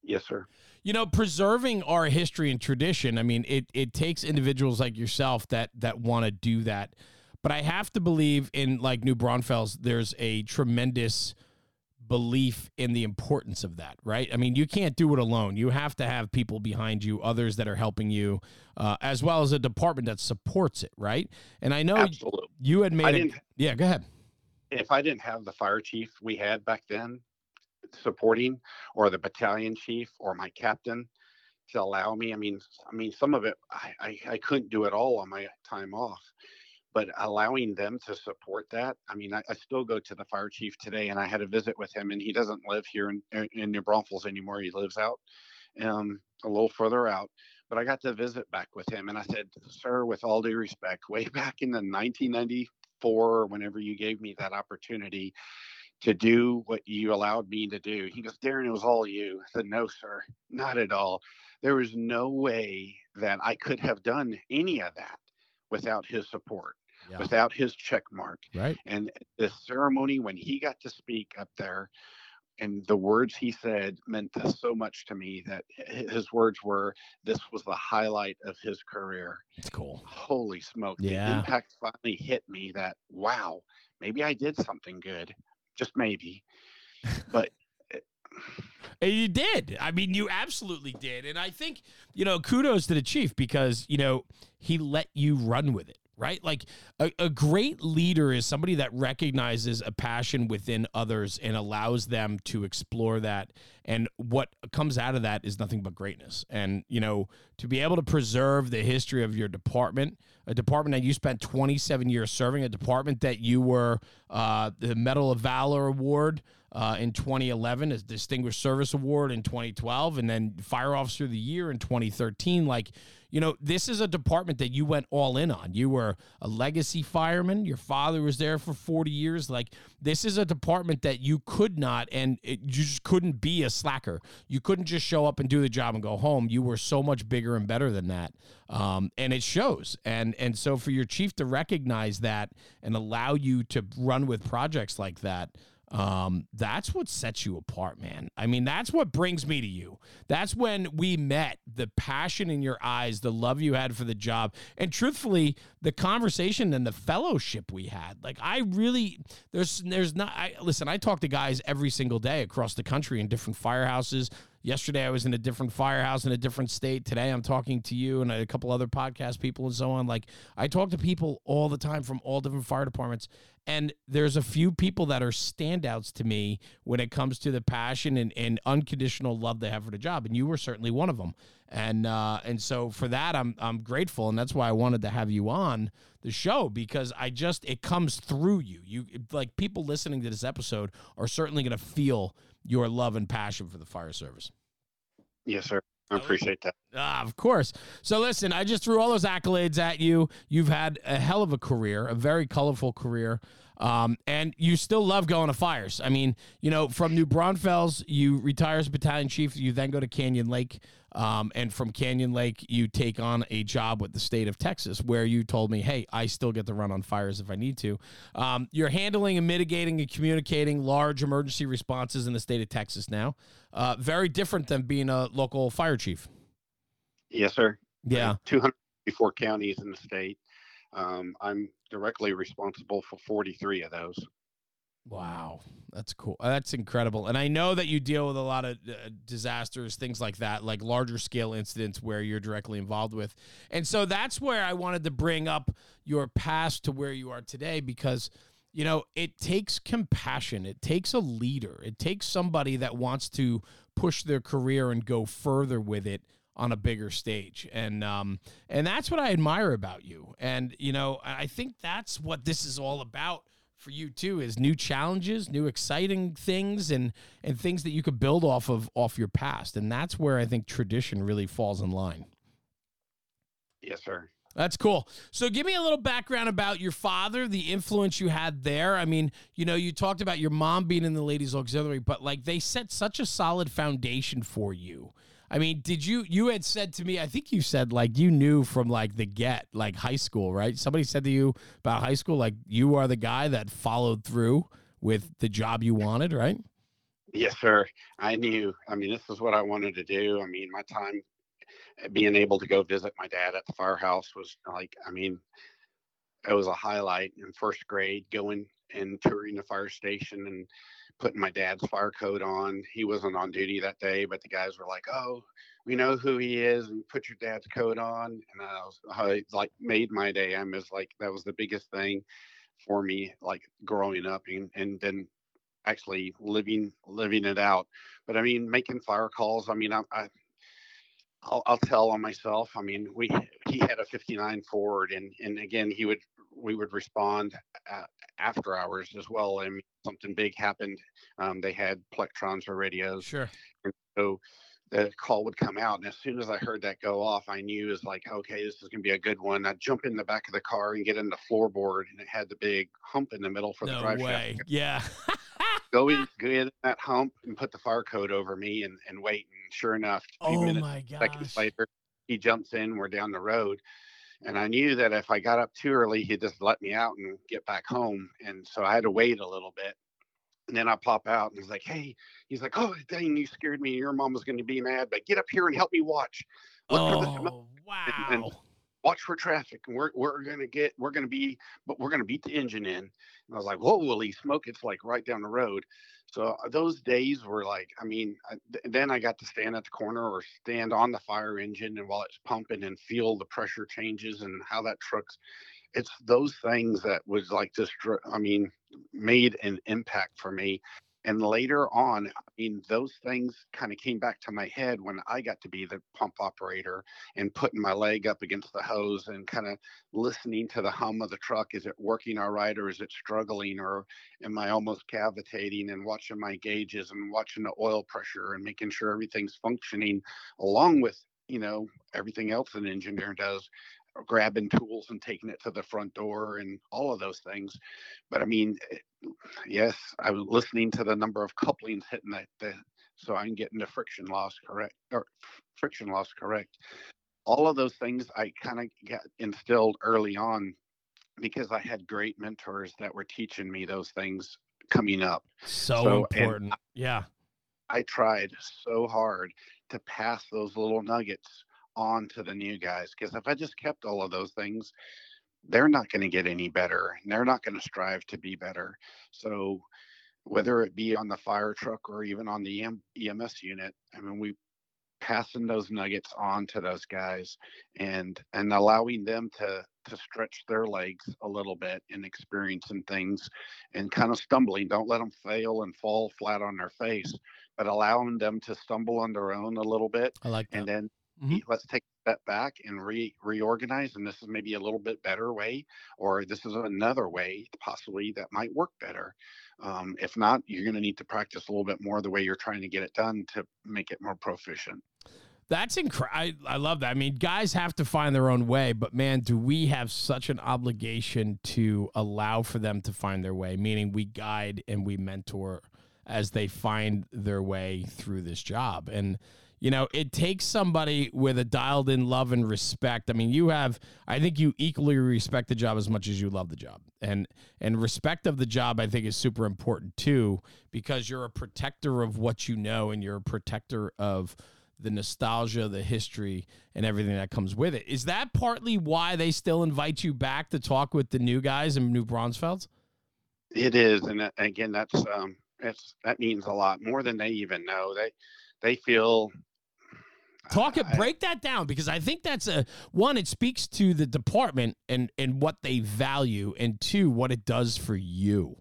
Yes, sir. You know, preserving our history and tradition. I mean, it it takes individuals like yourself that that want to do that. But I have to believe in like New Braunfels, there's a tremendous belief in the importance of that, right? I mean, you can't do it alone. You have to have people behind you, others that are helping you, uh, as well as a department that supports it, right? And I know Absolutely. you had made it. Yeah, go ahead. If I didn't have the fire chief we had back then supporting, or the battalion chief, or my captain to allow me, I mean, I mean, some of it I, I, I couldn't do it all on my time off but allowing them to support that i mean I, I, still go to the fire chief today and i had a visit with him and he doesn't live here in, in new braunfels anymore. He lives out um, a little further out. But i got to visit back with him and i said sir with all due respect way back in the 1994 whenever you gave me that opportunity to do what you allowed me to do he goes darren it was all you i said no sir not at all there was no way that i could have done any of that without his support yeah. without his check mark. Right. And the ceremony when he got to speak up there and the words he said meant so much to me that his words were this was the highlight of his career. It's cool. Holy smoke. Yeah. The impact finally hit me that wow, maybe I did something good. Just maybe. But you did. I mean, you absolutely did. And I think, you know, kudos to the chief because, you know, he let you run with it right? Like a, a great leader is somebody that recognizes a passion within others and allows them to explore that. And what comes out of that is nothing but greatness. And, you know, to be able to preserve the history of your department, a department that you spent 27 years serving, a department that you were uh, the Medal of Valor Award. Uh, in 2011 as Distinguished Service Award in 2012, and then Fire Officer of the Year in 2013. Like, you know, this is a department that you went all in on. You were a legacy fireman. Your father was there for 40 years. Like, this is a department that you could not, and it, you just couldn't be a slacker. You couldn't just show up and do the job and go home. You were so much bigger and better than that. Um, and it shows. And, and so for your chief to recognize that and allow you to run with projects like that, um, that's what sets you apart, man. I mean, that's what brings me to you. That's when we met, the passion in your eyes, the love you had for the job, and truthfully, the conversation and the fellowship we had. Like, I really, there's, there's not, I listen, I talk to guys every single day across the country in different firehouses, Yesterday, I was in a different firehouse in a different state. Today, I'm talking to you and a couple other podcast people and so on. Like, I talk to people all the time from all different fire departments. And there's a few people that are standouts to me when it comes to the passion and, and unconditional love they have for the job. And you were certainly one of them. And uh, and so for that, I'm I'm grateful, and that's why I wanted to have you on the show because I just it comes through you. You like people listening to this episode are certainly going to feel your love and passion for the fire service. Yes, sir. I appreciate that. Ah, of course. So listen, I just threw all those accolades at you. You've had a hell of a career, a very colorful career. Um, and you still love going to fires. I mean, you know, from New Braunfels, you retire as battalion chief. You then go to Canyon Lake. Um, and from Canyon Lake, you take on a job with the state of Texas, where you told me, hey, I still get to run on fires if I need to. Um, you're handling and mitigating and communicating large emergency responses in the state of Texas now. Uh, very different than being a local fire chief. Yes, sir. Yeah. 254 counties in the state. Um, I'm directly responsible for 43 of those. Wow, that's cool. That's incredible. And I know that you deal with a lot of uh, disasters, things like that, like larger scale incidents where you're directly involved with. And so that's where I wanted to bring up your past to where you are today because you know, it takes compassion. It takes a leader. It takes somebody that wants to push their career and go further with it on a bigger stage. And um and that's what I admire about you. And you know, I think that's what this is all about for you too is new challenges, new exciting things and and things that you could build off of off your past. And that's where I think tradition really falls in line. Yes, sir. That's cool. So give me a little background about your father, the influence you had there. I mean, you know, you talked about your mom being in the ladies auxiliary, but like they set such a solid foundation for you. I mean, did you you had said to me, I think you said like you knew from like the get, like high school, right? Somebody said to you about high school like you are the guy that followed through with the job you wanted, right? Yes, sir. I knew. I mean, this is what I wanted to do. I mean, my time eh, being able to go visit my dad at the firehouse was like, I mean, it was a highlight in first grade going and touring the fire station and putting my dad's fire coat on. He wasn't on duty that day, but the guys were like, "Oh, we know who he is, and put your dad's coat on." And I was I, like, made my day. I was like, that was the biggest thing for me, like growing up, and and then actually living living it out. But I mean, making fire calls. I mean, I. I I'll, I'll tell on myself. I mean, we he had a 59 Ford, and and again, he would we would respond uh, after hours as well. And something big happened. Um, they had plectrons or radios. Sure. And so the call would come out. And as soon as I heard that go off, I knew it was like, okay, this is going to be a good one. I'd jump in the back of the car and get in the floorboard, and it had the big hump in the middle for no the drive way. shaft. Yeah. Go in, go in that hump and put the fire coat over me and, and wait. And sure enough, a few oh minutes, seconds later, he jumps in. We're down the road. And I knew that if I got up too early, he'd just let me out and get back home. And so I had to wait a little bit. And then I pop out and he's like, Hey, he's like, Oh, dang, you scared me. Your mom was going to be mad, but get up here and help me watch. Look for the smoke. Oh wow. and- Watch for traffic. And we're, we're going to get, we're going to be, but we're going to beat the engine in. And I was like, whoa, Holy smoke. It's like right down the road. So uh, those days were like, I mean, I, th- then I got to stand at the corner or stand on the fire engine and while it's pumping and feel the pressure changes and how that truck's. It's those things that was like just, I mean, made an impact for me. And later on, I mean, those things kind of came back to my head when I got to be the pump operator and putting my leg up against the hose and kind of listening to the hum of the truck. Is it working all right or is it struggling or am I almost cavitating and watching my gauges and watching the oil pressure and making sure everything's functioning along with, you know, everything else an engineer does, grabbing tools and taking it to the front door and all of those things. But I mean, eh, yes, I was listening to the number of couplings hitting that, the, so I'm getting the friction loss correct or friction loss correct. All of those things I kind of got instilled early on because I had great mentors that were teaching me those things coming up. So, So, important. yeah. I tried so hard to pass those little nuggets on to the new guys because if I just kept all of those things, they're not going to get any better and they're not going to strive to be better. So, whether it be on the fire truck or even on the EM, EMS unit, I mean, we passing those nuggets on to those guys and and allowing them to to stretch their legs a little bit and experiencing things and kind of stumbling don't let them fail and fall flat on their face but allowing them to stumble on their own a little bit I like that. and then mm-hmm. let's take a step back and re- reorganize. And this is maybe a little bit better way, or this is another way possibly that might work better. Um, if not, you're going to need to practice a little bit more the way you're trying to get it done to make it more proficient. That's incredible. I, I love that. I mean, guys have to find their own way, but man, do we have such an obligation to allow for them to find their way, meaning we guide and we mentor as they find their way through this job. And, you know, it takes somebody with a dialed in love and respect. I mean, you have, I think you equally respect the job as much as you love the job. And, and respect of the job, I think, is super important too, because you're a protector of what you know and you're a protector of, the nostalgia, the history, and everything that comes with it. Is that partly why they still invite you back to talk with the new guys in New Braunfels? It is, and again, that's um, it's that means a lot more than they even know. They they feel talk it break that down because i think that's a one it speaks to the department and and what they value and two what it does for you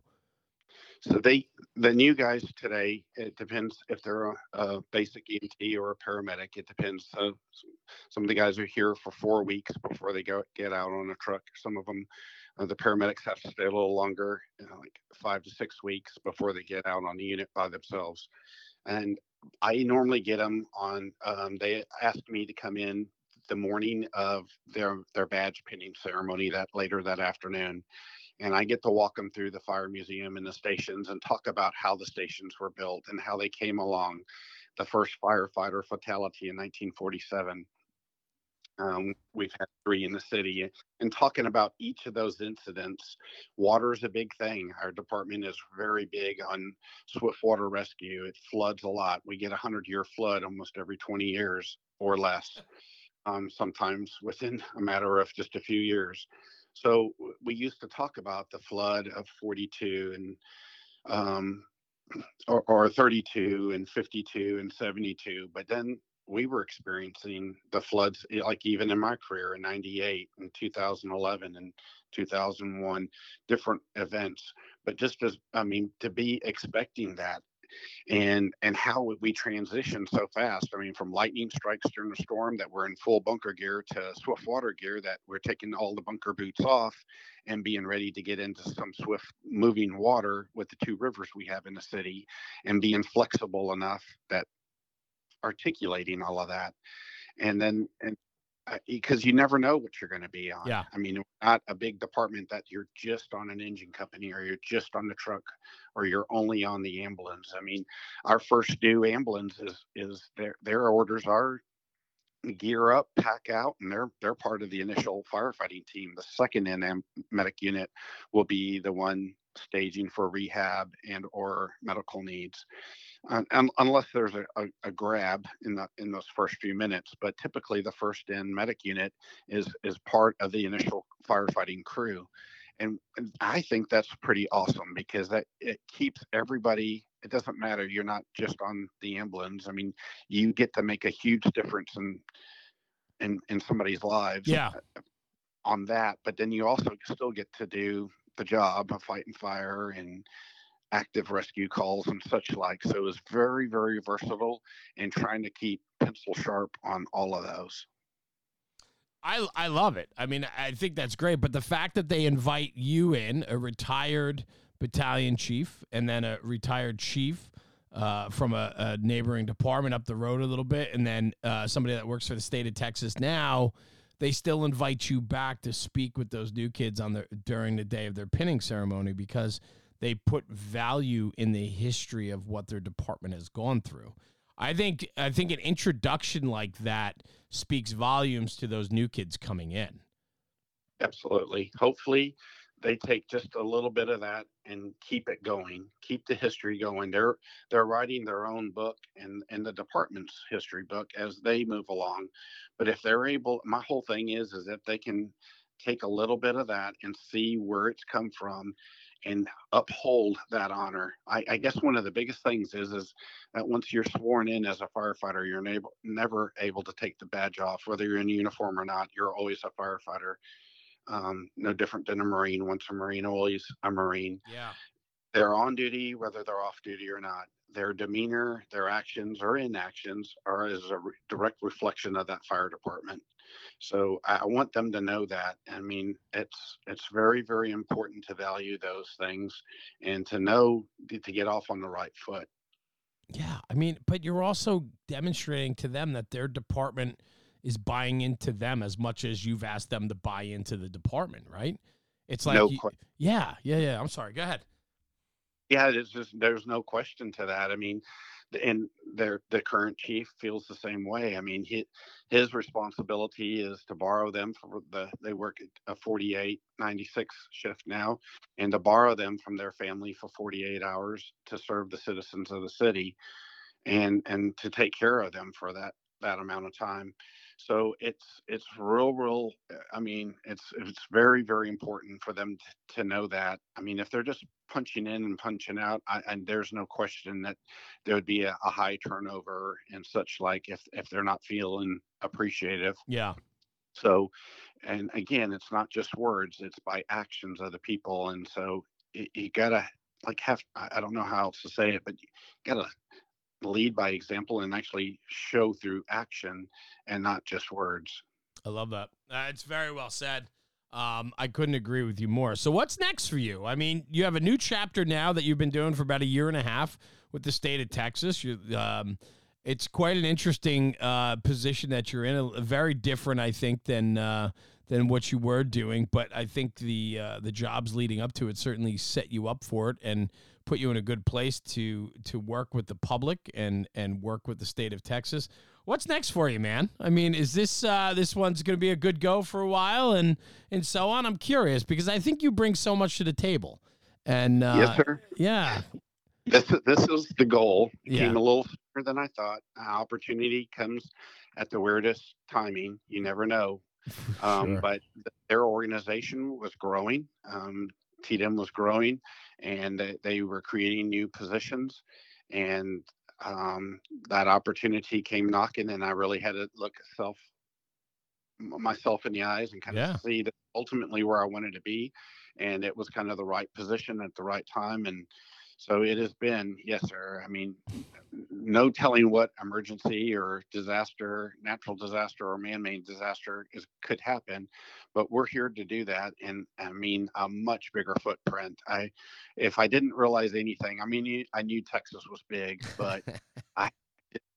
so they the new guys today, it depends if they're a, a basic EMT or a paramedic. It depends. So some of the guys are here for four weeks before they go get out on a truck. Some of them, uh, the paramedics have to stay a little longer, you know, like five to six weeks before they get out on the unit by themselves. And I normally get them on. Um, they asked me to come in the morning of their their badge pinning ceremony that later that afternoon and I get to walk them through the fire museum and the stations and talk about how the stations were built and how they came along. The first firefighter fatality in 1947. Um, we've had three in the city, and talking about each of those incidents. Water is a big thing. Our department is very big on swift water rescue. It floods a lot. We get a hundred year flood almost every 20 years or less, um, sometimes within a matter of just a few years. So we used to talk about the flood of 42 and um, or, or 32 and 52 and 72, but then we were experiencing the floods eh, like even in my career in 98 and 2011 and 2001 different events but just as i mean to be expecting that and and how would we transition so fast. I mean, from lightning strikes during the storm that we're in full bunker gear to swift water gear that we're taking all the bunker boots off and being ready to get into some swift moving water with the two rivers we have in the city and being flexible enough that articulating all of that and then and uh, because you never know what you're going to be on. Yeah. I mean, not a big department that you're just on an engine company or you're just on the truck or you're only on the ambulance. I mean, our first due ambulance is is their their orders are gear up, pack out, and they're they're part of the initial firefighting team. The second in medic unit will be the one staging for rehab and or medical needs um, unless there's a, a, a, grab in the in those first few minutes. But typically, the first in medic unit is is part of the initial firefighting crew, and, and I think that's pretty awesome because that it keeps everybody. It doesn't matter. You're not just on the ambulance. I mean, you get to make a huge difference in in in somebody's lives. Yeah. On that, but then you also still get to do the job of fighting fire and active rescue calls and such like. So it was very, very versatile and trying to keep pencil sharp on all of those. I, I love it. I mean, I think that's great. But the fact that they invite you in, a retired battalion chief, and then a retired chief uh, from a, a, neighboring department up the road a little bit, and then uh, somebody that works for the state of Texas now, they still invite you back to speak with those new kids on the during the day of their pinning ceremony because – they put value in the history of what their department has gone through. I think I think an introduction like that speaks volumes to those new kids coming in. Absolutely. Hopefully they take just a little bit of that and keep it going, keep the history going. They're they're writing their own book and and the department's history book as they move along. But if they're able, my whole thing is is if they can take a little bit of that and see where it's come from and uphold that honor. I, I, guess one of the biggest things is is that once you're sworn in as a firefighter, you're able, never able to take the badge off, whether you're in uniform or not. You're always a firefighter. Um, no different than a Marine. Once a Marine, always a Marine. Yeah. They're on duty, whether they're off duty or not. their demeanor, their actions or inactions are as a re- direct reflection of that fire department. So I want them to know that. I mean, it's it's very very important to value those things and to know to get off on the right foot. Yeah, I mean, but you're also demonstrating to them that their department is buying into them as much as you've asked them to buy into the department, right? It's like, No you- yeah, yeah, yeah. I'm sorry. Go ahead. Yeah, just there's no question to that. I mean, and their the current chief feels the same way. I mean, he, his responsibility is to borrow them for the they work a 48 96 shift now and to borrow them from their family for 48 hours to serve the citizens of the city and and to take care of them for that that amount of time. So it's it's real real uh, I mean, it's it's very very important for them to, to know that. I mean, if they're just punching in and punching out, I, and there's no question that there would be a, a high turnover and such like if if they're not feeling appreciative. Yeah. So, and again, it's not just words; it's by actions of the people, and so you, you gotta like have I I don't know how else to say it, but you gotta lead by example and actually show through action and not just words. I love that. Uh, it's very well said. Um, I couldn't agree with you more. So, what's next for you? I mean, you have a new chapter now that you've been doing for about a year and a half with the state of Texas. You, um, it's quite an interesting uh, position that you're in. A, very different, I think, than uh, than what you were doing. But I think the uh, the jobs leading up to it certainly set you up for it and put you in a good place to to work with the public and and work with the state of Texas. What's next for you, man? I mean, is this uh, this one's going to be a good go for a while and and so on? I'm curious because I think you bring so much to the table. And uh, yes, sir. yeah, This is- this is the goal. It Yeah. Came a little sooner than I thought. Uh, opportunity comes at the weirdest timing. You never know. Um, sure. But th- their organization was growing. Um, TDEM was growing, and they, they were creating new positions. And um, that opportunity came knocking, and I really had to look self myself in the eyes and kind Yeah. of see that ultimately where I wanted to be. And it was kind of the right position at the right time. And so it has been, yes, sir. I mean, no telling what emergency or disaster, natural disaster or man-made disaster is could happen, but we're here to do that. And I mean, a much bigger footprint. I, if I didn't realize anything, I mean, you- I knew Texas was big, but I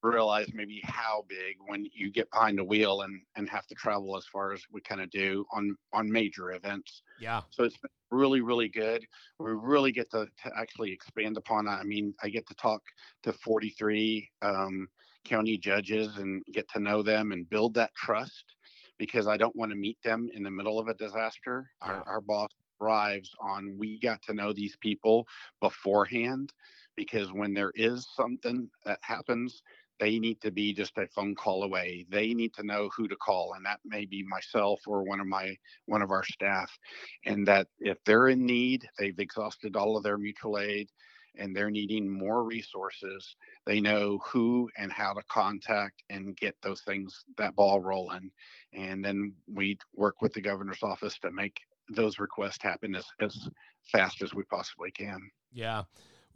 realize maybe how big when you get behind the wheel and and have to travel as far as we kind of do on on major events. yeah, So it's really, really good. We really get to, to actually expand upon. I mean, I get to talk to 43 um, county judges and get to know them and build that trust because I don't want to meet them in the middle of a disaster. Yeah. Our, our boss thrives on we got to know these people beforehand because when there is something that happens, they need to be just a phone call away. They need to know who to call, and that may be myself or one of my one of our staff and that if they're in need, they've exhausted all of their mutual aid and they're needing more resources, they know who and how to contact and get those things, that ball rolling. And then we work with the governor's office to make those requests happen as, as fast as we possibly can. yeah.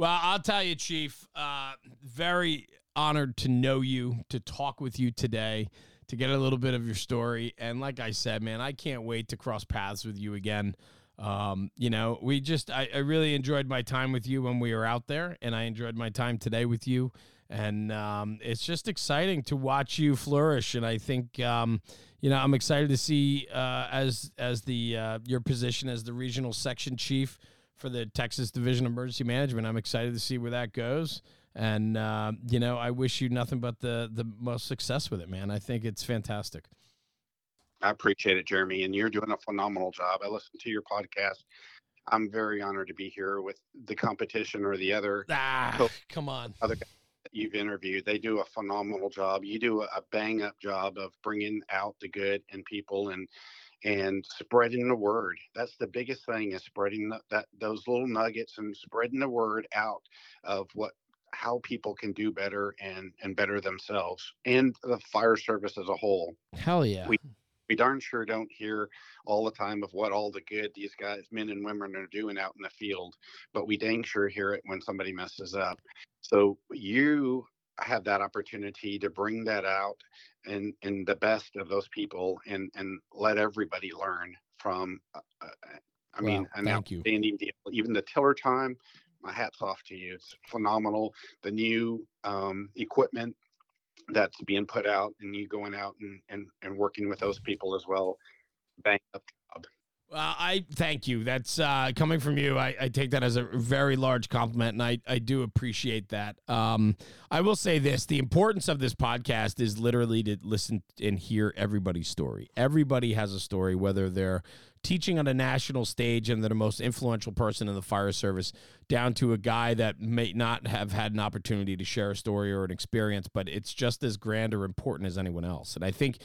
Well, I'll tell you, Chief. Uh, very honored to know you, to talk with you today, to get a little bit of your story. And like I said, man, I can't wait to cross paths with you again. Um, you know, we just, I, I really enjoyed my time with you when we were out there, and I enjoyed my time today with you. And um, it's just exciting to watch you flourish. And I think, um, you know, I'm excited to see uh, as as the uh, your position as the regional section chief for the Texas Division of Emergency Management. I'm excited to see where that goes. And uh, you know, I wish you nothing but the the most success with it, man. I think it's fantastic. I appreciate it, Jeremy, and you're doing a phenomenal job. I listen to your podcast. I'm very honored to be here with the competition or the other Ah, Cool. come on. other that you've interviewed. They do a phenomenal job. You do a bang up job of bringing out the good in people and and spreading the word. That's the biggest thing is spreading the, that those little nuggets and spreading the word out of what how people can do better and and better themselves and the fire service as a whole. Hell yeah. We- we darn sure don't hear all the time of what all the good these guys, men and women, are doing out in the field, but we dang sure hear it when somebody messes up. So you have that opportunity to bring that out and in the best of those people and and let everybody learn from uh, uh I mean, an outstanding deal. Even the tiller time, my hat's off to you. It's phenomenal. The new um, equipment that's being put out and you going out and, and, and working with those people as well. Bang up. Well, I thank you. That's uh, coming from you. I, I, take that as a very large compliment, and I, I do appreciate that. Um, I will say this the importance of this podcast is literally to listen and hear everybody's story. Everybody has a story, whether they're teaching on a national stage and they're the most influential person in the fire service, down to a guy that may not have had an opportunity to share a story or an experience, but it's just as grand or important as anyone else. And I think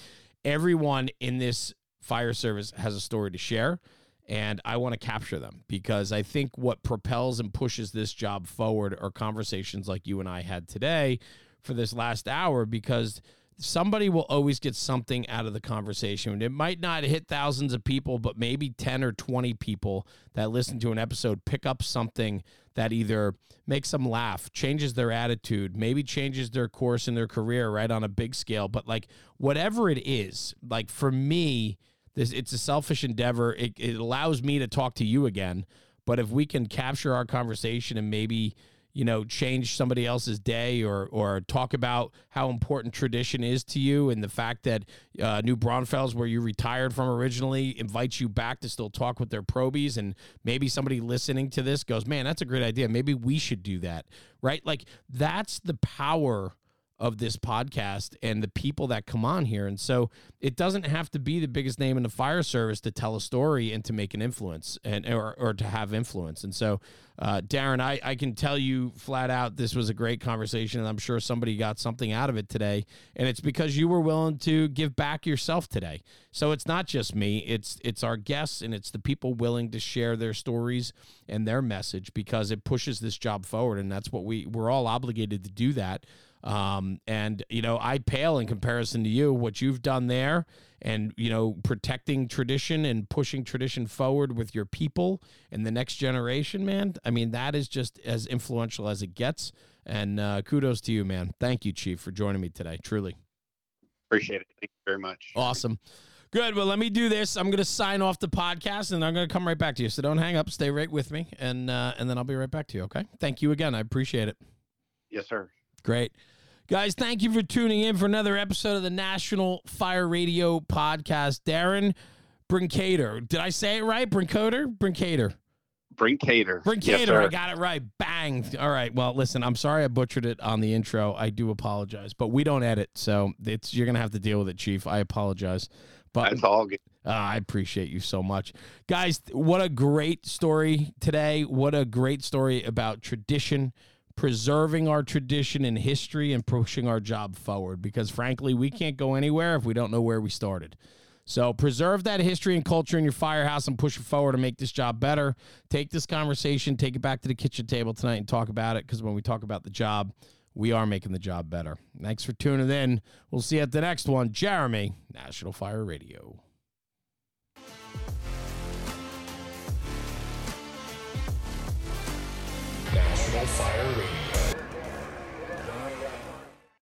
everyone in this fire service has a story to share and I want to capture them because I think what propels and pushes this job forward are conversations like you and I had today for this last hour because somebody will always get something out of the conversation. It might not hit thousands of people, but maybe 10 or 20 people that listen to an episode pick up something that either makes them laugh, changes their attitude, maybe changes their course in their career right on a big scale, but like whatever it is, like for me, this it's a selfish endeavor. It, it allows me to talk to you again, but if we can capture our conversation and maybe you know change somebody else's day or or talk about how important tradition is to you and the fact that uh, New Braunfels, where you retired from originally, invites you back to still talk with their probies and maybe somebody listening to this goes, man, that's a great idea. Maybe we should do that, right? Like that's the power of this podcast and the people that come on here. And so it doesn't have to be the biggest name in the fire service to tell a story and to make an influence and or, or to have influence. And so uh, Darren, I, I can tell you flat out this was a great conversation and I'm sure somebody got something out of it today. And it's because you were willing to give back yourself today. So it's not just me, it's it's our guests and it's the people willing to share their stories and their message because it pushes this job forward. And that's what we we're all obligated to do that. Um, and you know, I pale in comparison to you. What you've done there, and you know, protecting tradition and pushing tradition forward with your people and the next generation, man. I mean, that is just as influential as it gets. And uh, kudos to you, man. Thank you, Chief, for joining me today. Truly appreciate it. Thank you very much. Awesome. Good. Well, let me do this. I'm going to sign off the podcast, and I'm going to come right back to you. So don't hang up. Stay right with me, and uh, and then I'll be right back to you. Okay. Thank you again. I appreciate it. Yes, sir. Great. Guys, thank you for tuning in for another episode of the National Fire Radio Podcast. Darren Brinkater. Did I say it right? Brinkater? Brinkater. Brinkater. Brinkater. Yes, I got it right. Bang. All right. Well, listen, I'm sorry I butchered it on the intro. I do apologize, but we don't edit, so it's you're gonna have to deal with it, Chief. I apologize. But that's all good. Uh, I appreciate you so much. Guys, what a great story today. What a great story about tradition preserving our tradition and history and pushing our job forward because frankly we can't go anywhere if we don't know where we started. So preserve that history and culture in your firehouse and push it forward to make this job better. Take this conversation take it back to the kitchen table tonight and talk about it because when we talk about the job we are making the job better. Thanks for tuning in. We'll see you at the next one. Jeremy national fire radio Fire Radio.